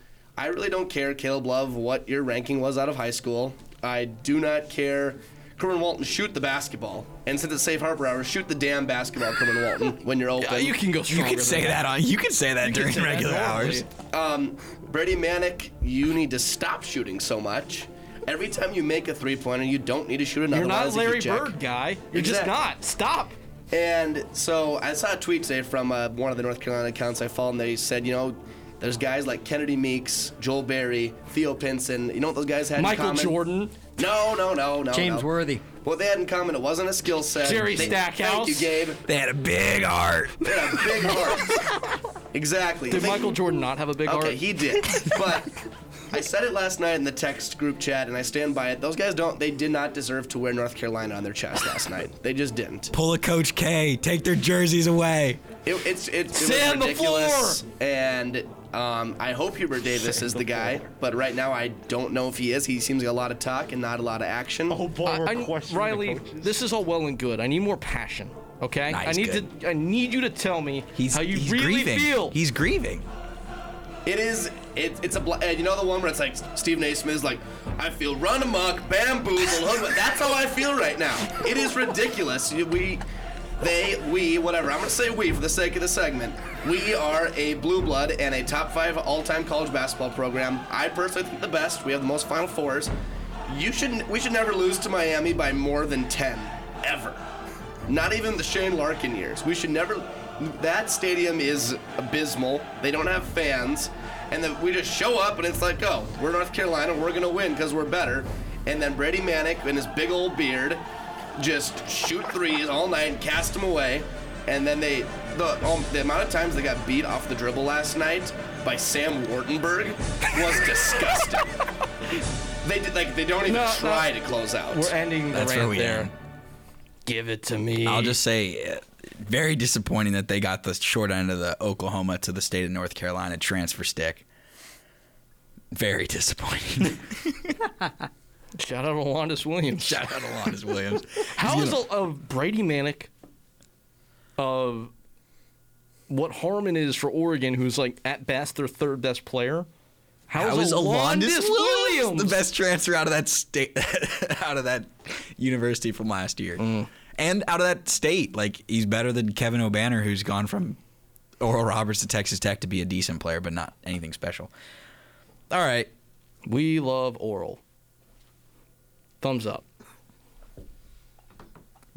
I really don't care Caleb Love what your ranking was out of high school. I do not care Kerwin Walton shoot the basketball. And since it's safe harbor hour, shoot the damn basketball, Kerwin Walton, when you're open. you can go You can say that. that on- you can say that You during say regular normally. hours. Um, Brady Manek, you need to stop shooting so much. Every time you make a three pointer, you don't need to shoot another You're not a Larry heat. Bird guy. You're just not. Stop. And so I saw a tweet today from uh, one of the North Carolina accounts I follow, and they said, you know, there's guys like Kennedy Meeks, Joel Berry, Theo Pinson. You know what those guys had Michael in common? Jordan. No, no, no, no. James no. Worthy. What they had in common, it wasn't a skill set. Jerry They- Stackhouse. Thank you, Gabe. They had a big heart. They had a big heart. exactly. Did They- Michael Jordan not have a big okay, heart? Okay, he did. But I said it last night in the text group chat, and I stand by it. Those guys don't. They did not deserve to wear North Carolina on their chest last night. They just didn't. Pull a Coach K. Take their jerseys away. It, it's it, it was Sand the ridiculous, and um, I hope Hubert Davis is the guy. But right now, I don't know if he is. He seems like a lot of talk and not a lot of action. Oh I- I- Riley, this is all well and good. I need more passion. Okay, Nah, I need good. to. I need you to tell me He's, how you he's really grieving. feel. He's grieving. It is. It, it's a. bla- uh, You know the one where it's like Steve A. Smith is like, I feel run amok, bamboozled. That's how I feel right now. It is ridiculous. We, they, we, whatever. I'm gonna say we for the sake of the segment. We are a blue blood and a top five all-time college basketball program. I personally think the best. We have the most Final Fours. You should. We should never lose to Miami by more than ten, ever. Not even the Shane Larkin years. We should never. That stadium is abysmal. They don't have fans, and then we just show up and it's like, oh, we're North Carolina, we're gonna win because we're better. And then Brady Manek and his big old beard just shoot threes all night and cast them away. And then they, the um, the amount of times they got beat off the dribble last night by Sam Waardenburg was disgusting. they did like they don't even No, no. try to close out. We're ending the That's where rant we there. end. Give it to me. I'll just say, uh, very disappointing that they got the short end of the Oklahoma to the state of North Carolina transfer stick. Very disappointing. Shout out to Alondes Williams. Shout out to Alondes Williams. How is a, a Brady Manek of what Harmon is for Oregon, who's like at best their third best player? How is Alondes Williams the best transfer out of that state, out of that university from last year, Mm. and out of that state? Like he's better than Kevin Obanor, who's gone from Oral Roberts to Texas Tech to be a decent player, but not anything special. All right, We love Oral. Thumbs up.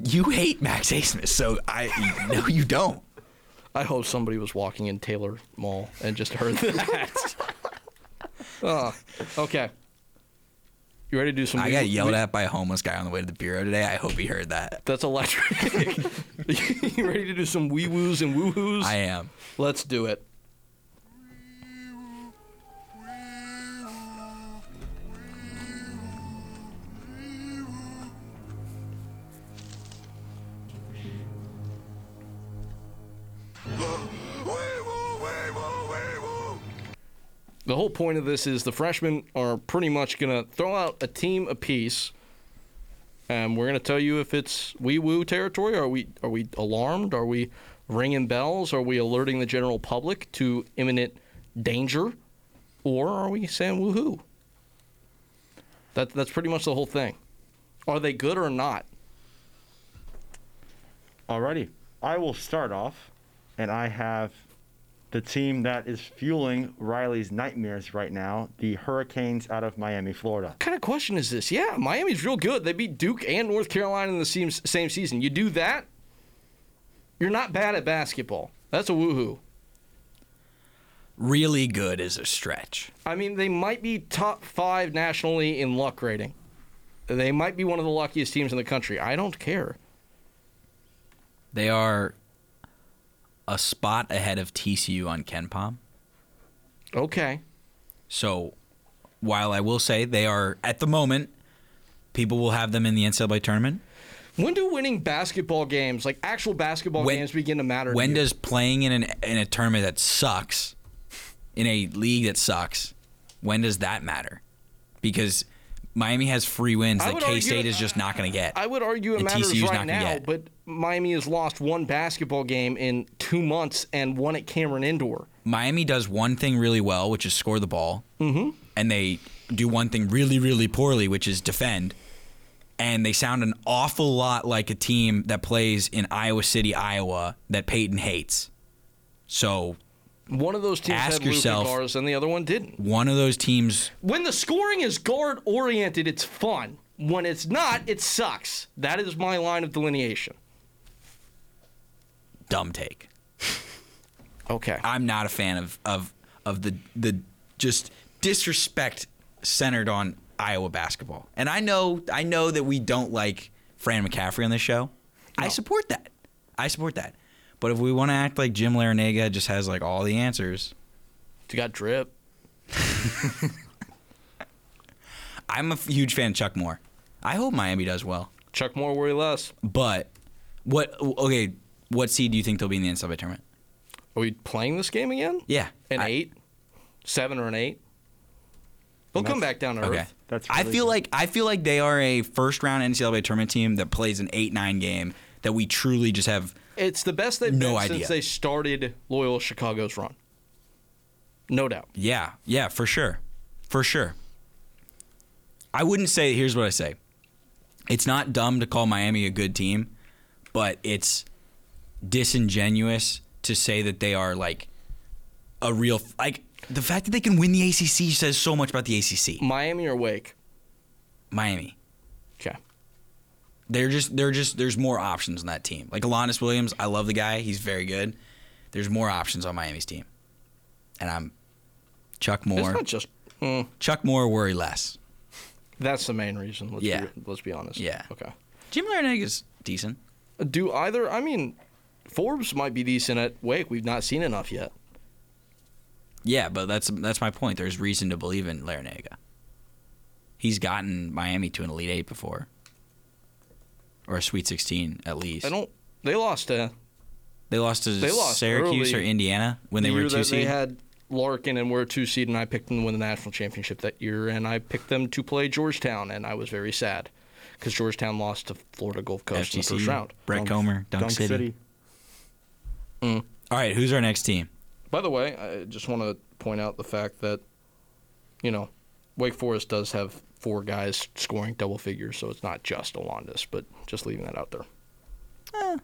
you hate Max Abmas, so I no, you don't. I hope somebody was walking in Taylor Mall and just heard that. oh, okay. You ready to do some? I got yelled at by a homeless guy on the way to the bureau today. I hope he heard that. That's electric. you ready to do some wee woos and woo hoos? I am. Let's do it. The whole point of this is the freshmen are pretty much going to throw out a team apiece, and we're going to tell you if it's wee woo territory. Are we are we alarmed? Are we ringing bells? Are we alerting the general public to imminent danger, or are we saying woohoo? That that's pretty much the whole thing. Are they good or not? Alrighty, I will start off, and I have the team that is fueling Riley's nightmares right now, the Hurricanes out of Miami, Florida. What kind of question is this? Yeah, Miami's real good. They beat Duke and North Carolina in the same, same season. You do that, you're not bad at basketball. That's a woohoo. Really good is a stretch. I mean, they might be top five nationally in luck rating. They might be one of the luckiest teams in the country. I don't care. They are a spot ahead of TCU on KenPom. Okay. So while I will say they are at the moment, people will have them in the NCAA tournament. When do winning basketball games, like actual basketball When- games, begin to matter? to When you? does playing in an in a tournament that sucks, in a league that sucks, when does that matter? Because Miami has free wins that K State is just not going to get. I would argue it and matters TCU's right now, get. but Miami has lost one basketball game in two months and one at Cameron Indoor. Miami does one thing really well, which is score the ball, mm-hmm. and they do one thing really, really poorly, which is defend. And they sound an awful lot like a team that plays in Iowa City, Iowa, that Peyton hates. So One of those teams Ask had Luka yourself- guards and the other one didn't. one of those teams When the scoring is guard oriented, it's fun. When it's not, it sucks. That is my line of delineation. dumb take. Okay. I'm not a fan of of of the the just disrespect centered on Iowa basketball. And I know I know that we don't like Fran McCaffery on this show. I support that. I support that. But if we want to act like Jim Larrañaga just has like all the answers, you got drip. I'm a huge fan of Chuck Moore. I hope Miami does well. Chuck Moore, worry less. But what? Okay, what seed do you think they'll be in the NCAA tournament? Are we playing this game again? Yeah, An eight, seven, or an eight? They'll come back down to Okay. earth. That's I feel like I feel like they are a first round NCAA tournament team that plays an eight nine game that we truly just have. It's the best they've No been idea. since they started Loyola Chicago's run. No doubt. Yeah, yeah, for sure, for sure. I wouldn't say. Here's what I say. It's not dumb to call Miami a good team, but it's disingenuous to say that they are like a real like the fact that they can win the ACC says so much about the ACC. Miami or Wake? Miami. They're just they're just there's more options on that team. Like Alondes Williams, I love the guy. He's very good. There's more options on Miami's team. And I'm Chuck Moore. It's not just. mm, Chuck Moore worry less. that's the main reason. Let's Yeah. Be, let's be honest. Yeah. Okay. Jim Larrañaga is decent. Do either? I mean, Forbes might be decent at Wake. We've not seen enough yet. Yeah, but that's that's my point. There's reason to believe in Larrañaga. He's gotten Miami to an Elite Eight before, or a Sweet Sixteen at least. I don't. They lost to. They lost to They lost Syracuse or Indiana when the they were two seed. They had Larkin and were a two seed, and I picked them to win the national championship that year, and I picked them to play Georgetown, and I was very sad because Georgetown lost to Florida Gulf Coast in the first round. Brett Comer, Dunk, City. Mm. All right, who's our next team? By the way, I just want to point out the fact that, you know, Wake Forest does have four guys scoring double figures, so it's not just Alondes, but just leaving that out there.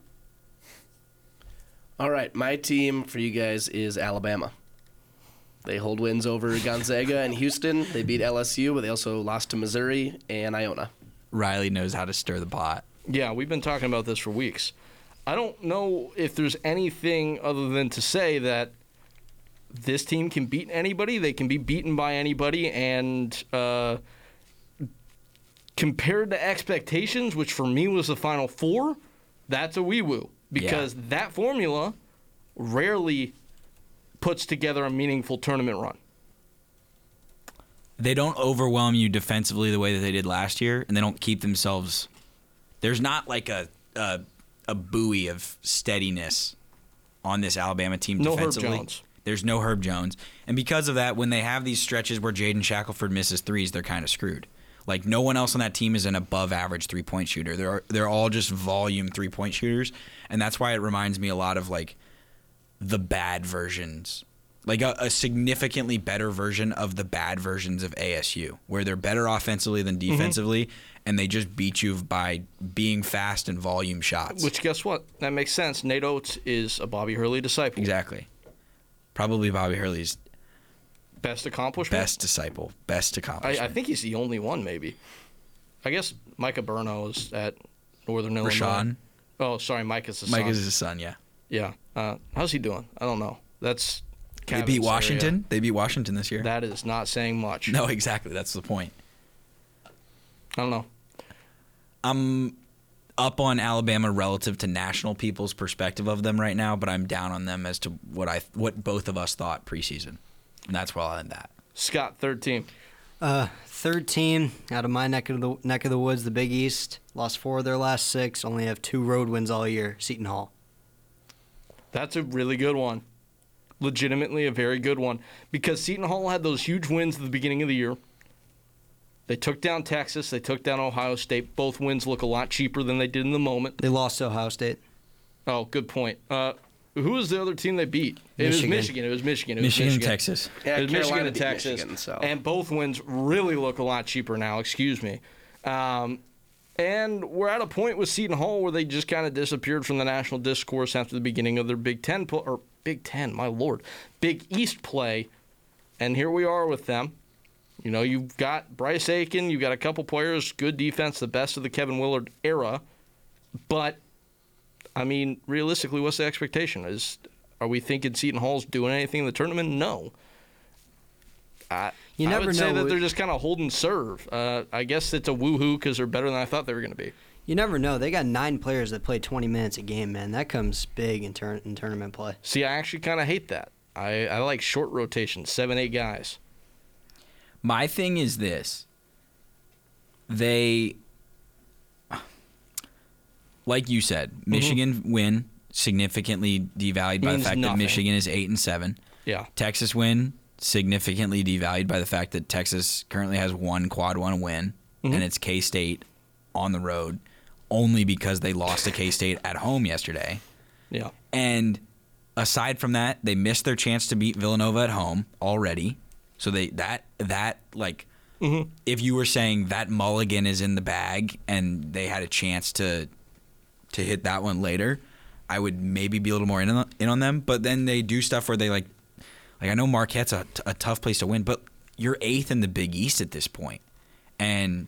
All right, my team for you guys is Alabama. They hold wins over Gonzaga and Houston. They beat LSU, but they also lost to Missouri and Iona. Riley knows how to stir the pot. Yeah, we've been talking about this for weeks. I don't know if there's anything other than to say that this team can beat anybody. They can be beaten by anybody, and uh, compared to expectations, which for me was the Final Four, that's a wee woo because that formula rarely puts together a meaningful tournament run. they don't overwhelm you defensively the way that they did last year, and they don't keep themselves. There's not like a a, a buoy of steadiness on this Alabama team No Herb defensively. Jones. There's no Herb Jones, and because of that, when they have these stretches where Jaden Shackelford misses threes, they're kind of screwed. Like no one else on that team is an above average three point shooter. They're they're all just volume three point shooters, and that's why it reminds me a lot of like the bad versions, like a, a significantly better version of the bad versions of ASU, where they're better offensively than Mm-hmm. defensively, and they just beat you by being fast and volume shots. Which guess what? That makes sense. Nate Oats is a Bobby Hurley disciple. Exactly. Probably Bobby Hurley's Best accomplishment. best disciple, best I, accomplishment. I think he's the only one, maybe. I guess Micah Burno is at Northern Illinois. Rashon? Oh, sorry, Micah's the Mike son. is his son, yeah. Yeah. Uh, how's he doing? I don't know. That's. They beat area. Washington. They beat Washington this year. That is not saying much. No, exactly. That's the point. I don't know. I'm up on Alabama relative to national people's perspective of them right now, but I'm down on them as to what I what both of us thought preseason, and that's where I'll end that. Scott, third team. Uh, third team out of my neck of the neck of the woods, the Big East. Lost four of their last six. Only have two road wins all year. Seton Hall. That's a really good one. Legitimately a very good one. Because Seton Hall had those huge wins at the beginning of the year. They took down Texas. They took down Ohio State. Both wins look a lot cheaper than they did in the moment. They lost to Ohio State. Oh, good point. Uh, who was the other team they beat? It was Michigan. Michigan. It was Michigan. It was Michigan Michigan. Texas. Yeah, it was Michigan and Texas. Michigan, so. And both wins really look a lot cheaper now. Excuse me. Um, and we're at a point with Seton Hall where they just kind of disappeared from the national discourse after the beginning of their Big Ten pl- or Big Ten, my lord, Big East play, and here we are with them. You know, you've got Bryce Aiken, you've got a couple players, good defense, the best of the Kevin Willard era, but I mean, realistically, what's the expectation? Is are we thinking Seton Hall's doing anything in the tournament? No. I, You I never would say know that they're just kind of holding serve. Uh, I guess it's a woohoo because they're better than I thought they were going to be. You never know. They got nine players that play 20 minutes a game, man. That comes big in, turn in tournament play. See, I actually kind of hate that. I, I like short rotation, seven, eight guys. My thing is this. They like you said, Michigan win significantly devalued by the fact nothing. that Michigan is 8 and 7. Yeah. Texas win significantly devalued by the fact that Texas currently has one quad one win Mhm. and it's K-State on the road only because they lost to K-State at home yesterday. Yeah. And aside from that, they missed their chance to beat Villanova at home already. So they that that like if you were saying that mulligan is in the bag and they had a chance to to hit that one later, I would maybe be a little more in on, in on them. But then they do stuff where they like like I know Marquette's a, a tough place to win, but you're eighth in the Big East at this point, and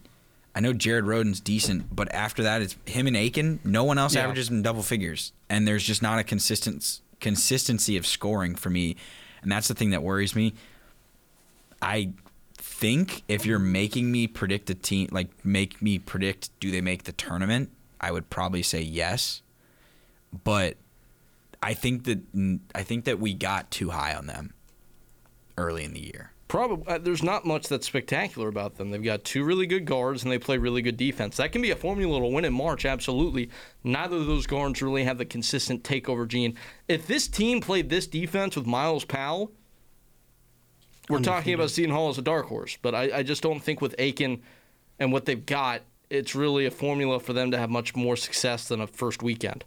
I know Jared Rhoden's decent, but after that, it's him and Aiken. No one else Yeah. averages in double figures, and there's just not a consistent consistency of scoring for me, and that's the thing that worries me. I think if you're making me predict a team, like make me predict, do they make the tournament? I would probably say yes, but I think that I think that we got too high on them early in the year. Probably uh, there's not much that's spectacular about them. They've got two really good guards and they play really good defense. That can be a formula to win in March, absolutely. Neither of those guards really have the consistent takeover gene. If this team played this defense with Myles Powell, we're talking about Seton Hall as a dark horse. But I, I just don't think with Aiken and what they've got, it's really a formula for them to have much more success than a first weekend.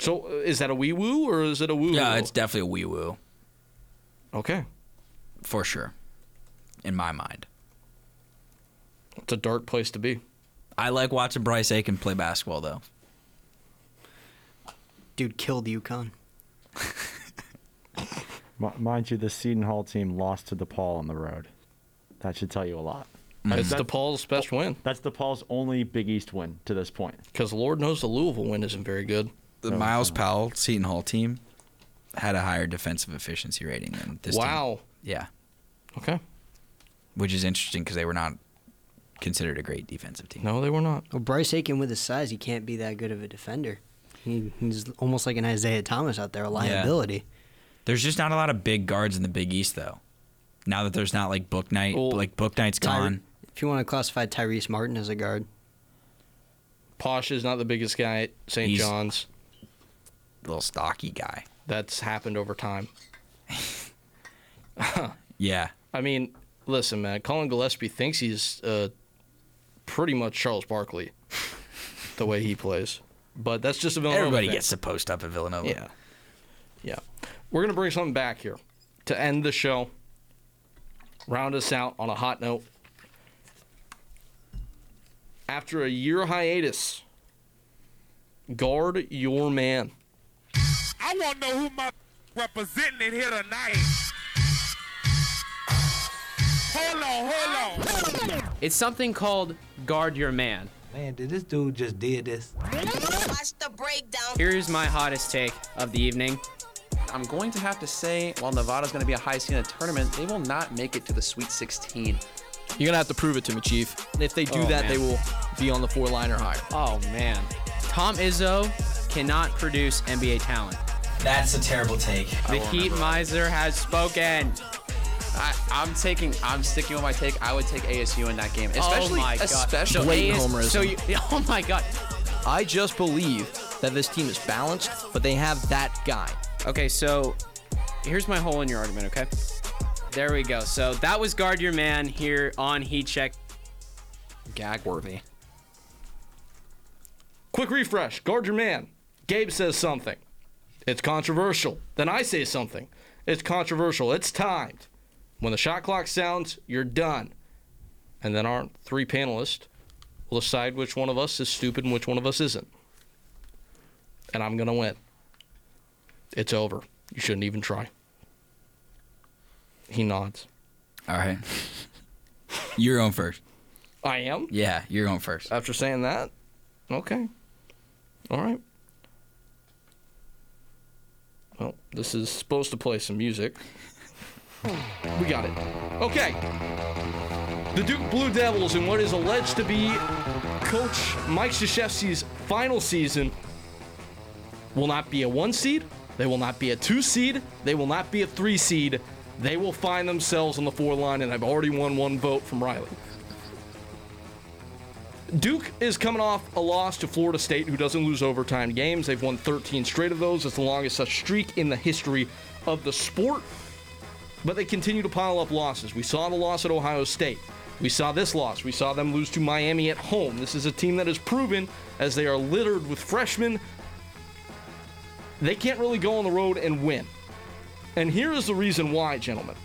So uh, is that a wee woo or is it a woo? Yeah, it's definitely a wee woo. Okay. For sure. In my mind. It's a dark place to be. I like watching Bryce Aiken play basketball though. Dude killed UConn. Mind you, the Seton Hall team lost to DePaul on the road. That should tell you a lot. It's That- DePaul's best win. That's DePaul's only Big East win to this point. Because Lord knows the Louisville win isn't very good. The oh, Myles Powell Seton Hall team had a higher defensive efficiency rating than this team. Wow. Yeah. Okay. Which is interesting because they were not considered a great defensive team. No, they were not. Well, Bryce Aiken with his size, he can't be that good of a defender. He, he's almost like an Isaiah Thomas out there, a liability. There's just not a lot of big guards in the Big East though. Now that there's not like Book Night, like Book Night's Ty- gone. If you want to classify Tyrese Martin as a guard, Posh is not the biggest guy at St. He's- John's. Little stocky guy. That's happened over time. Yeah. I mean, listen, man. Collin Gillespie thinks he's uh, pretty much Charles Barkley, the way he plays. But that's just a Villanova Everybody thing. gets to post up at Villanova. Yeah. Yeah. We're going to bring something back here to end the show, round us out on a hot note. After a year hiatus, guard your man. I want to know who my representing in here tonight. Hold on, hold on. It's something called guard your man. Man, did this dude just did this? Watch the breakdown. Here's my hottest take of the evening. I'm going to have to say, while Nevada's going to be a high seed in the tournament, they will not make it to the Sweet 16. You're gonna have to prove it to me, Chief. If they do Oh, that, man. they will be on the four line or higher. Oh man, Tom Izzo cannot produce NBA talent. That's a terrible take. The Heat miser has spoken. I, I'm taking, I'm sticking with my take. I would take ASU in that game, oh especially, oh my god. especially. So Blatant AS homerism. So you, oh my god. I just believe that this team is balanced, but they have that guy. Okay, so here's my hole in your argument. Okay. There we go. So that was guard your man here on Heat Check. Gag worthy. Quick refresh. Guard your man. Gabe says something. It's controversial. Then I say something. It's controversial. It's timed. When the shot clock sounds, you're done. And then our three panelists will decide which one of us is stupid and which one of us isn't. And I'm going to win. It's over. You shouldn't even try. He nods. All right. You're on first. I am? Yeah, you're on first. After saying that? Okay. All right. Well, this is supposed to play some music. We got it. Okay. The Duke Blue Devils in what is alleged to be Coach Mike Krzyzewski's final season will not be a one seed. They will not be a two seed. They will not be a three seed. They will find themselves on the four line, and I've already won one vote from Riley. Duke is coming off a loss to Florida State, who doesn't lose overtime games. They've won 13 straight of those. It's the longest such streak in the history of the sport. But they continue to pile up losses. We saw the loss at Ohio State. We saw this loss. We saw them lose to Miami at home. This is a team that has proven, as they are littered with freshmen, they can't really go on the road and win. And here is the reason why, gentlemen.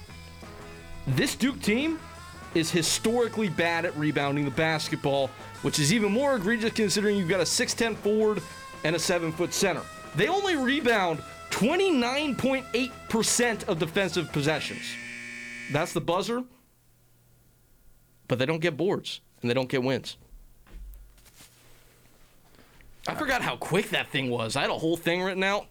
This Duke team is historically bad at rebounding the basketball, which is even more egregious considering you've got a 6'10 forward and a 7 foot center. They only rebound 29.8% of defensive possessions. That's the buzzer. But they don't get boards and they don't get wins. I forgot how quick that thing was. I had a whole thing written out.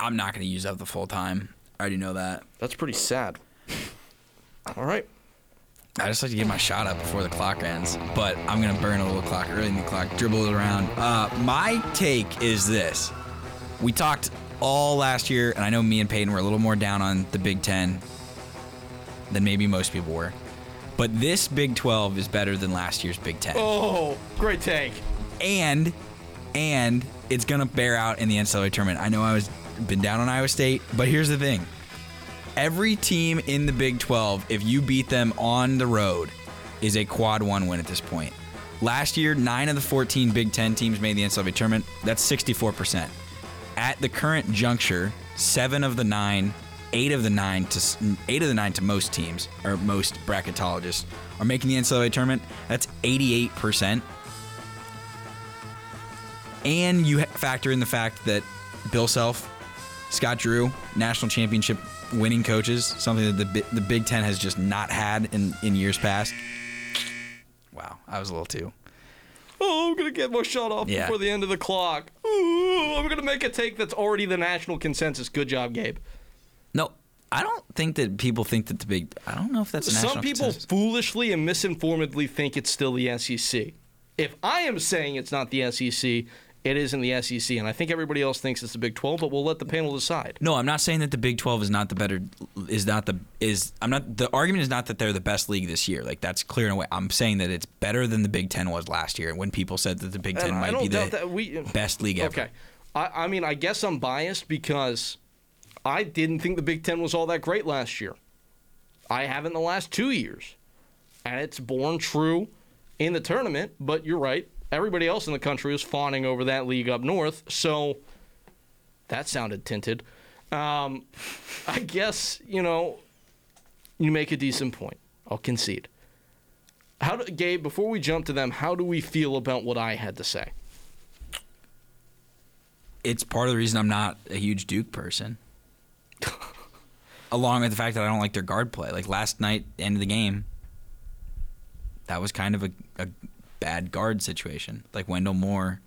I'm not going to use up the full time. I already know that. That's pretty sad. All right. I just like to get my shot up before the clock ends, but I'm gonna burn a little clock early in the clock, dribble it around. Uh, my take is this: we talked all last year, and I know me and Peyton were a little more down on the Big Ten than maybe most people were, but this Big 12 is better than last year's Big Ten. Oh, great take. And and it's gonna bear out in the NCAA tournament. I know I was been down on Iowa State, but here's the thing: every team in the Big 12, if you beat them on the road, is a quad one win at this point. Last year, nine of the 14 Big Ten teams made the NCAA tournament. That's 64%. At the current juncture, seven of the nine, eight of the nine to eight of the nine to most teams or most bracketologists are making the NCAA tournament. That's 88%. And you factor in the fact that Bill Self, Scott Drew, national championship winning coaches, something that the the Big Ten has just not had in, in years past. Wow, I was a little too. Oh, I'm gonna get my shot off Yeah. before the end of the clock. Ooh, I'm gonna make a take that's already the national consensus. Good job, Gabe. No, I don't think that people think that the big. I don't know if that's a national Some people consensus. foolishly and misinformedly think it's still the SEC. If I am saying it's not the SEC, it isn't the SEC, and I think everybody else thinks it's the Big 12. But we'll let the panel decide. No, I'm not saying that the Big 12 is not the better is not the is I'm not the argument is not that they're the best league this year. Like that's clear and away. I'm saying that it's better than the Big 10 was last year when people said that the Big 10 And might be the we best league ever. Okay, I, I mean, I guess I'm biased because I didn't think the Big Ten was all that great last year. I haven't the last two years, and it's borne true in the tournament. But you're right. Everybody else in the country was fawning over that league up north. So that sounded tinted. Um, I guess you know you make a decent point. I'll concede. How do, Gabe? Before we jump to them, how do we feel about what I had to say? It's part of the reason I'm not a huge Duke person. Along with the fact that I don't like their guard play. Like last night, end of the game, that was kind of a, a bad guard situation. Like Wendell Moore.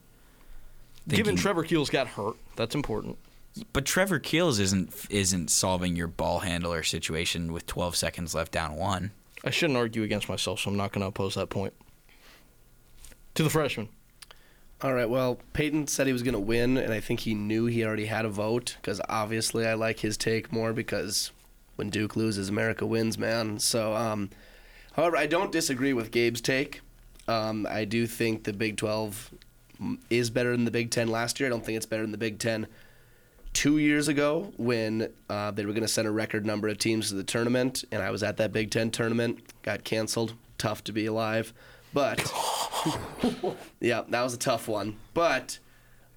Given Trevor Keels got hurt, that's important. But Trevor Keels isn't isn't solving your ball handler situation with 12 seconds left down one. I shouldn't argue against myself, so I'm not going to oppose that point. To the freshman. All right. Well, Peyton said he was going to win, and I think he knew he already had a vote because obviously I like his take more because when Duke loses, America wins, man. So, um, however, I don't disagree with Gabe's take. Um, I do think the Big 12 is better than the Big 10 last year. I don't think it's better than the Big 10 two years ago when uh, they were going to send a record number of teams to the tournament, and I was at that Big Ten tournament. Got canceled. Tough to be alive, but yeah, that was a tough one. But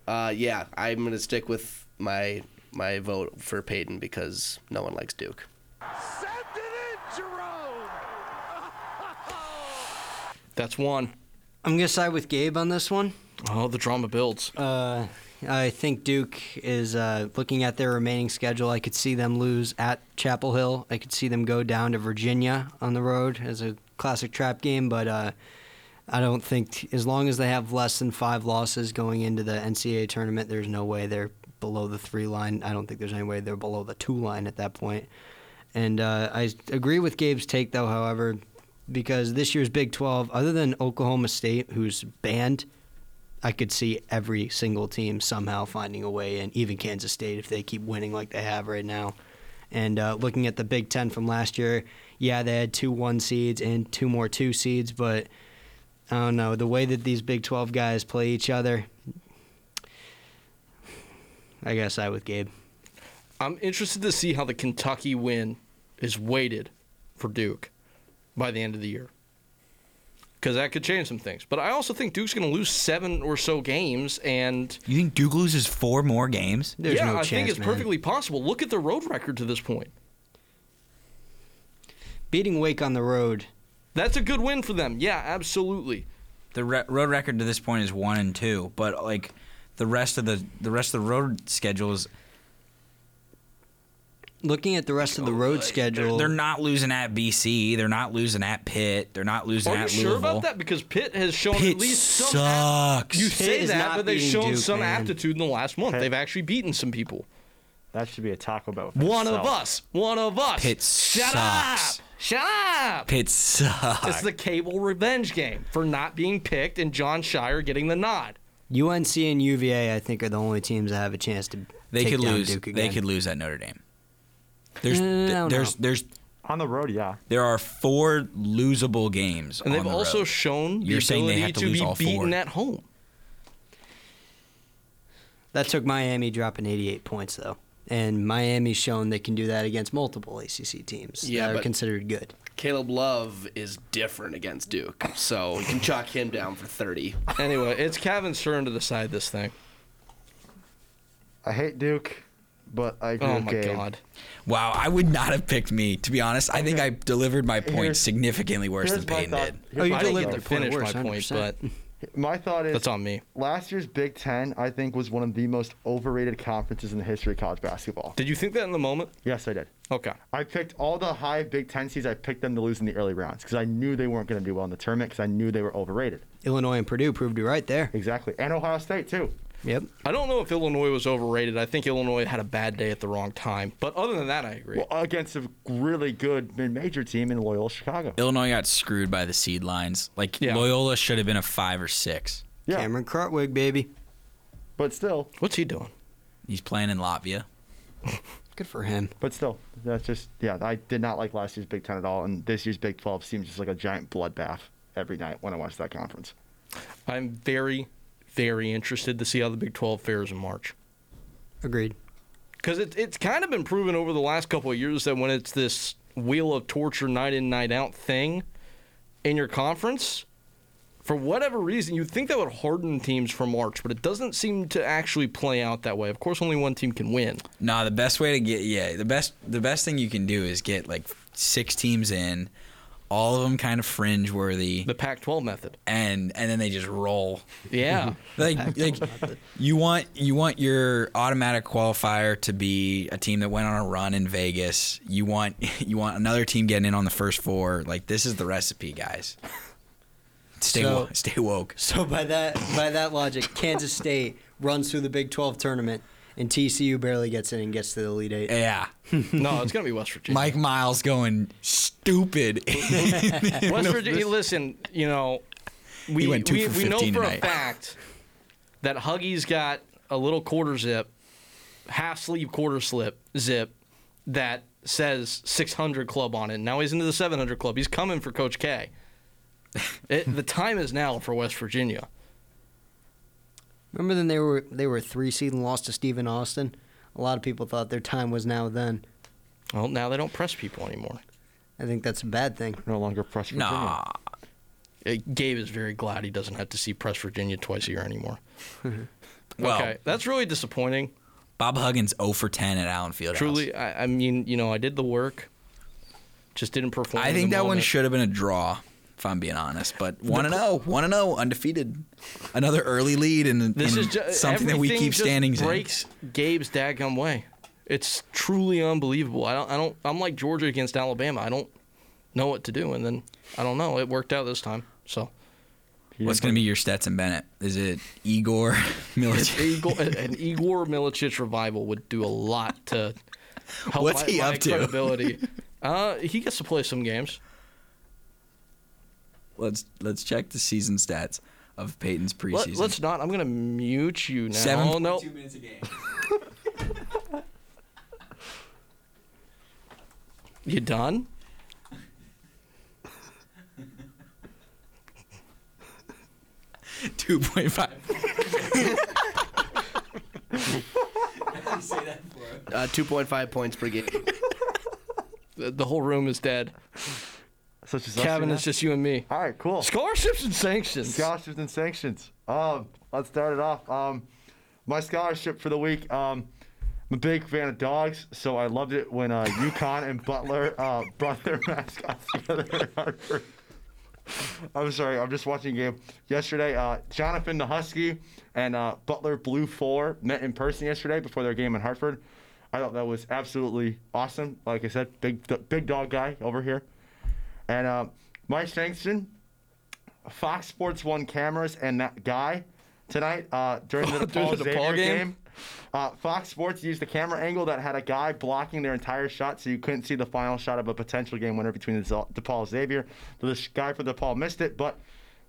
uh, yeah, I'm going to stick with my my vote for Peyton because no one likes Duke. That's one. I'm gonna side with Gabe on this one. Oh, the drama builds. Uh, I think Duke is uh, looking at their remaining schedule. I could see them lose at Chapel Hill. I could see them go down to Virginia on the road as a classic trap game. But uh, I don't think, as long as they have less than five losses going into the NCAA tournament, there's no way they're below the three line. I don't think there's any way they're below the two line at that point. And uh, I agree with Gabe's take, though, however, because this year's Big 12, other than Oklahoma State, who's banned, I could see every single team somehow finding a way in, even Kansas State if they keep winning like they have right now. And uh, looking at the Big Ten from last year, yeah, they had two one seeds and two more two seeds, but I don't know the way that these Big Twelve guys play each other. I guess I with Gabe. I'm interested to see how the Kentucky win is weighted for Duke by the end of the year. Because that could change some things. But I also think Duke's going to lose seven or so games. And You think Duke loses four more games? yeah, I think it's perfectly possible. Look at their road record to this point. Beating Wake on the road. That's a good win for them. Yeah, absolutely. The re- road record to this point is one and two, but like the rest of the the rest of the road schedule is Looking at the rest of the oh, road schedule, they're not losing at BC, they're not losing at Pitt, they're not losing Are you at sure Louisville. about that? Because Pitt has shown Pitt at least some. sucks. you say is that, not but they've beating shown Duke, some man. aptitude in the last month. Pitt- They've actually beaten some people. That should be a Taco Bell. for One of itself. us. One of us. Pitt Shut sucks. up. Shut up. Pitt sucks. It's the Capel revenge game for not being picked and Jon Scheyer getting the nod. UNC and UVA, I think, are the only teams that have a chance to. They take could down lose. Duke They could lose at Notre Dame. There's I don't there's know. there's on the road. Yeah, there are four losable games. And they've the also road. shown the You're saying they ability have to to, lose be all beaten four. at home. That took Miami dropping 88 points, though. And Miami's shown they can do that against multiple ACC teams Yeah, that are considered good. Caleb Love is different against Duke, so you can chalk him down for 30. Anyway, it's Kevin's turn to decide this thing. I hate Duke, but I agree Oh my Gabe. god. Wow, I would not have picked me to be honest. I think I delivered my point Here's- significantly worse than here's my Peyton thought. did. Here's oh, my I didn't get to finish my point, but My thought is that's on me. last year's Big Ten, I think, was one of the most overrated conferences in the history of college basketball. Did you think that in the moment? Yes, I did. Okay. I picked all the high Big Ten seeds. I picked them to lose in the early rounds because I knew they weren't going to do well in the tournament because I knew they were overrated. Illinois and Purdue proved you right there. Exactly, and Ohio State too. Yep. I don't know if Illinois was overrated. I think Illinois had a bad day at the wrong time. But other than that, I agree. Well, against a really good mid-major team in Loyola Chicago. Illinois got screwed by the seed lines. Like Loyola should have been a five or six. Yeah. Cameron Krutwig, baby. But still, what's he doing? He's playing in Latvia. Good for him. But still, that's just yeah. I did not like last year's Big Ten at all, and this year's Big Twelve seems just like a giant bloodbath every night when I watch that conference. I'm very, very interested to see how the Big 12 fares in March. Agreed. Because it, it's kind of been proven over the last couple of years that when it's this wheel of torture night in, night out thing in your conference, for whatever reason, you'd think that would harden teams for March, but it doesn't seem to actually play out that way. Of course, only one team can win. Nah, the best way to get yeah, the best the best thing you can do is get like six teams in, all of them kind of fringe worthy. The Pac-12 method. And and then they just roll. Yeah. like like you want you want your automatic qualifier to be a team that went on a run in Vegas. You want you want another team getting in on the first four. Like this is the recipe, guys. Stay So- wo- stay woke. So by that by that logic, Kansas State runs through the Big 12 tournament, and TCU barely gets in and gets to the Elite Eight. Yeah. no, it's gonna be West Virginia. Mike Miles going stupid. West Virginia, listen, you know, we, He went two we, for we know for tonight. a fact that Huggy's got a little quarter zip, half sleeve quarter slip zip that says 600 club on it. Now he's into the 700 club. He's coming for Coach K. It, the time is now for West Virginia. Remember then they were they were three seed and lost to Stephen Austin. A lot of people thought their time was now then. Well, now they don't press people anymore. I think that's a bad thing. No longer press Virginia. Nah. Uh, Gabe is very glad he doesn't have to see Press Virginia twice a year anymore. Well- okay, that's really disappointing. Bob Huggins 0 for 10 at Allen Fieldhouse. Truly, I, I mean, you know, I did the work, just didn't perform. I in think the that one should have been a draw, if I'm being honest. But one and zero, one and zero, undefeated. Another early lead and, This and is ju- something that we keep just standings in. breaks Gabe's dadgum way. It's truly unbelievable. I don't. I don't. I'm like Georgia against Alabama. I don't know what to do, and then I don't know. It worked out this time. So What's going to be your Stetson Bennett? Is it Igor Milicic? Igor, an Igor Milicic revival would do a lot to help What's my, he my up to? credibility. uh, he gets to play some games. Let's let's check the season stats of Peyton's preseason. Let, us not. I'm gonna mute you now. Seven- no. two minutes a game. You done? Two point five. Uh, 2.5 points per game. The, the whole room is dead. Such as Kevin, it's just you and me. All right, cool. Scholarships and sanctions. Scholarships and sanctions. Um, let's start it off. Um, my scholarship for the week. Um, I'm a big fan of dogs, so I loved it when uh, UConn and Butler uh, brought their mascots together at Hartford. I'm sorry, I'm just watching a game. Yesterday, uh, Jonathan the Husky and uh, Butler Blue 4 met in person yesterday before their game in Hartford. I thought that was absolutely awesome. Like I said, big big dog guy over here. And uh, my sanction, Fox Sports One cameras and that guy tonight uh, during the DePaul the Xavier DePaul game? game. Uh, Fox Sports used a camera angle that had a guy blocking their entire shot, so you couldn't see the final shot of a potential game winner between DePaul Xavier. The guy for DePaul missed it, but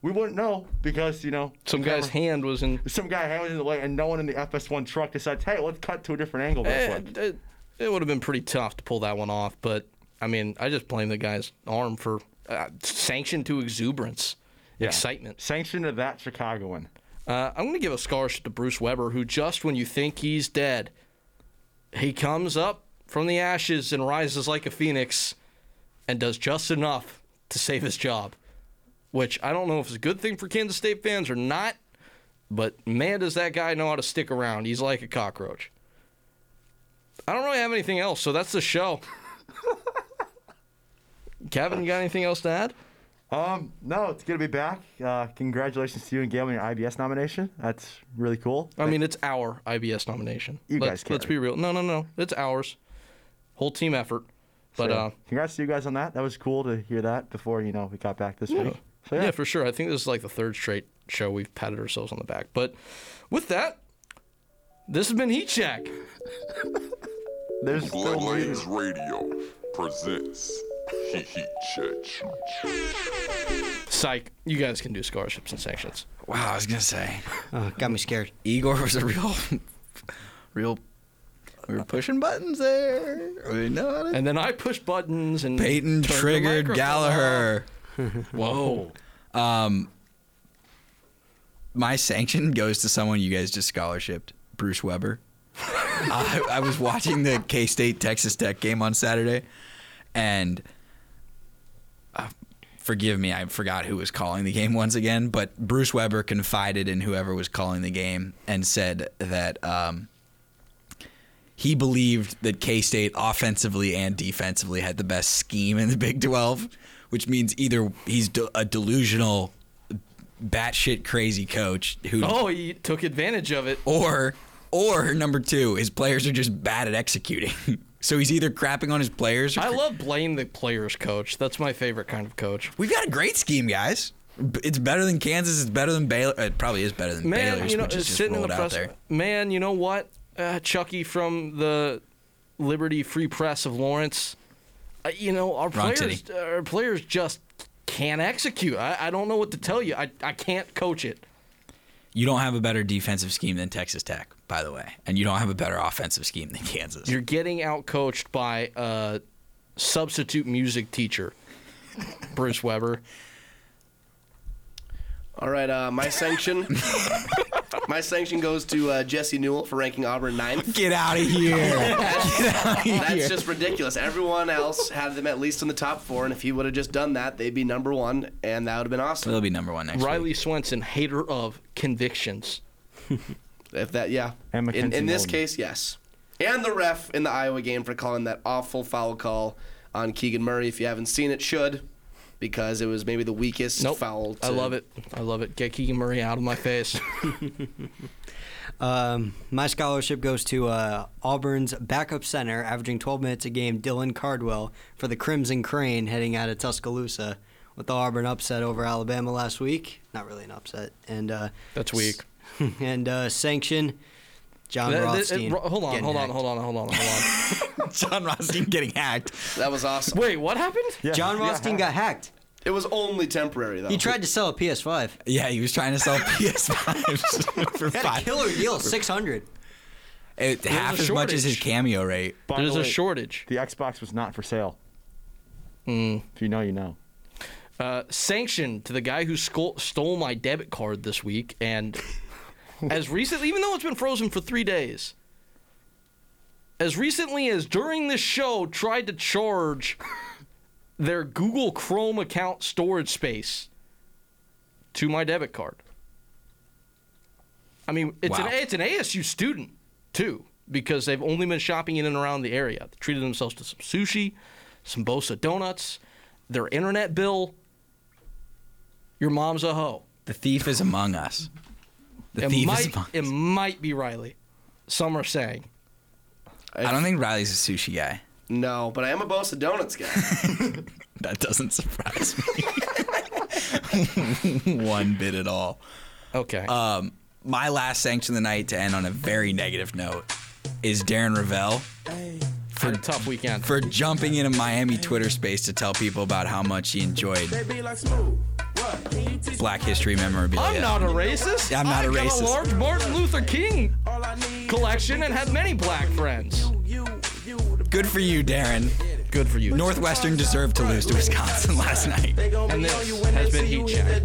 we wouldn't know because you know Some guy's camera- hand was in. some guy hand was in the way, and no one in the FS1 truck decides, hey, let's cut to a different angle Eh, quick. it, it would have been pretty tough to pull that one off, but I mean, I just blame the guy's arm for uh, sanction to exuberance, Yeah. excitement. Sanction to that Chicagoan. Uh, I'm going to give a scholarship to Bruce Weber, who just when you think he's dead, he comes up from the ashes and rises like a phoenix and does just enough to save his job. Which I don't know if it's a good thing for Kansas State fans or not, but man, does that guy know how to stick around. He's like a cockroach. I don't really have anything else, so that's the show. Kevin, you got anything else to add? Um, no, it's good to be back. Uh, congratulations to you and Gail on your IBS nomination. That's really cool. I mean, it's our IBS nomination. You let's, guys let's be real. No, no, no. It's ours. Whole team effort. But So, uh, congrats to you guys on that. That was cool to hear that before you know we got back this yeah. week. So yeah. yeah, for sure. I think this is like the third straight show we've patted ourselves on the back. But with that, This has been Heat Check. There's still Radio presents Heat Heat Check. Psych. You guys can do scholarships and sanctions. Wow, I was gonna say. Oh, got me scared. Igor was a real, real. We were pushing buttons there. We know how to. And then I push buttons and Peyton turned the triggered microphone Gallaher. Whoa. Um, my sanction goes to someone you guys just scholarshiped, Bruce Weber. I, I was watching the K State Texas Tech game on Saturday, and uh, forgive me, I forgot who was calling the game once again. But Bruce Weber confided in whoever was calling the game and said that um, he believed that K State offensively and defensively had the best scheme in the Big 12, which means either he's de- a delusional, batshit crazy coach who, Oh, he took advantage of it. or, or number two, his players are just bad at executing. so he's either crapping on his players. Or I love blame the players coach. That's my favorite kind of coach. We've got a great scheme, guys. It's better than Kansas. It's better than Baylor. It probably is better than Man, Baylor's, you know, which is just sitting in the press. there. Man, you know what? Uh, Chucky from the Liberty Free Press of Lawrence. Uh, you know, our Wrong players, city. our players just can't execute. I, I don't know what to tell you. I, I can't coach it. You don't have a better defensive scheme than Texas Tech, by the way, and you don't have a better offensive scheme than Kansas. You're getting out coached by a substitute music teacher, Bruce Weber. All right, uh, my sanction. my sanction goes to uh, Jesse Newell for ranking Auburn ninth. Get out of here! That's, here. that's just ridiculous. Everyone else had them at least in the top four, and if he would have just done that, they'd be number one, and that would have been awesome. They'll be number one next Riley Swenson, hater of convictions. If that, yeah. And In, in this Molden. case, yes. And the ref in the Iowa game for calling that awful foul call on Keegan Murray. If you haven't seen it, should, because it was maybe the weakest Nope. foul. I love it. I love it. Get Keegan Murray out of my face. Um, my scholarship goes to uh, Auburn's backup center, averaging 12 minutes a game, Dylan Cardwell, for the Crimson Crane heading out of Tuscaloosa with the Auburn upset over Alabama last week. Not really an upset. And uh, That's weak. and uh, sanction, John Th- th- Rothstein. ro- hold on, getting hold on, hacked. hold on, hold on, hold on. Jon Rothstein getting hacked. That was awesome. Wait, what happened? Jon Rothstein got hacked. It was only temporary, though. He tried to sell a PS5. Yeah, he was trying to sell PS5 for He had a killer deal, 600. It, half as much as his cameo rate. By the There's a shortage. The Xbox was not for sale. Mm. If you know, you know. Uh, sanction to the guy who sco- stole my debit card this week, and as recently, even though it's been frozen for three days, as recently as during this show, tried to charge their Google Chrome account storage space to my debit card. I mean, it's Wow. an it's an ASU student too, because they've only been shopping in and around the area. They treated themselves to some sushi, some Bosa donuts, their internet bill. Your mom's a hoe. The thief is among us. The it thief might is among it might be Riley. Some are saying. I don't think Riley's a sushi guy. No, but I am a Bosa Donuts guy. That doesn't surprise me one bit at all. Okay. Um, my last sanction of the night to end on a very negative note is Darren Ravel for a tough weekend. for jumping in a Miami Twitter space to tell people about how much he enjoyed Black History memorabilia. I'm not a racist. I'm not I a got racist. a large Martin Luther King collection and have many black friends. Good for you, Darren. Good for you. Northwestern deserved to lose to Wisconsin last night. And this has been Heat Check.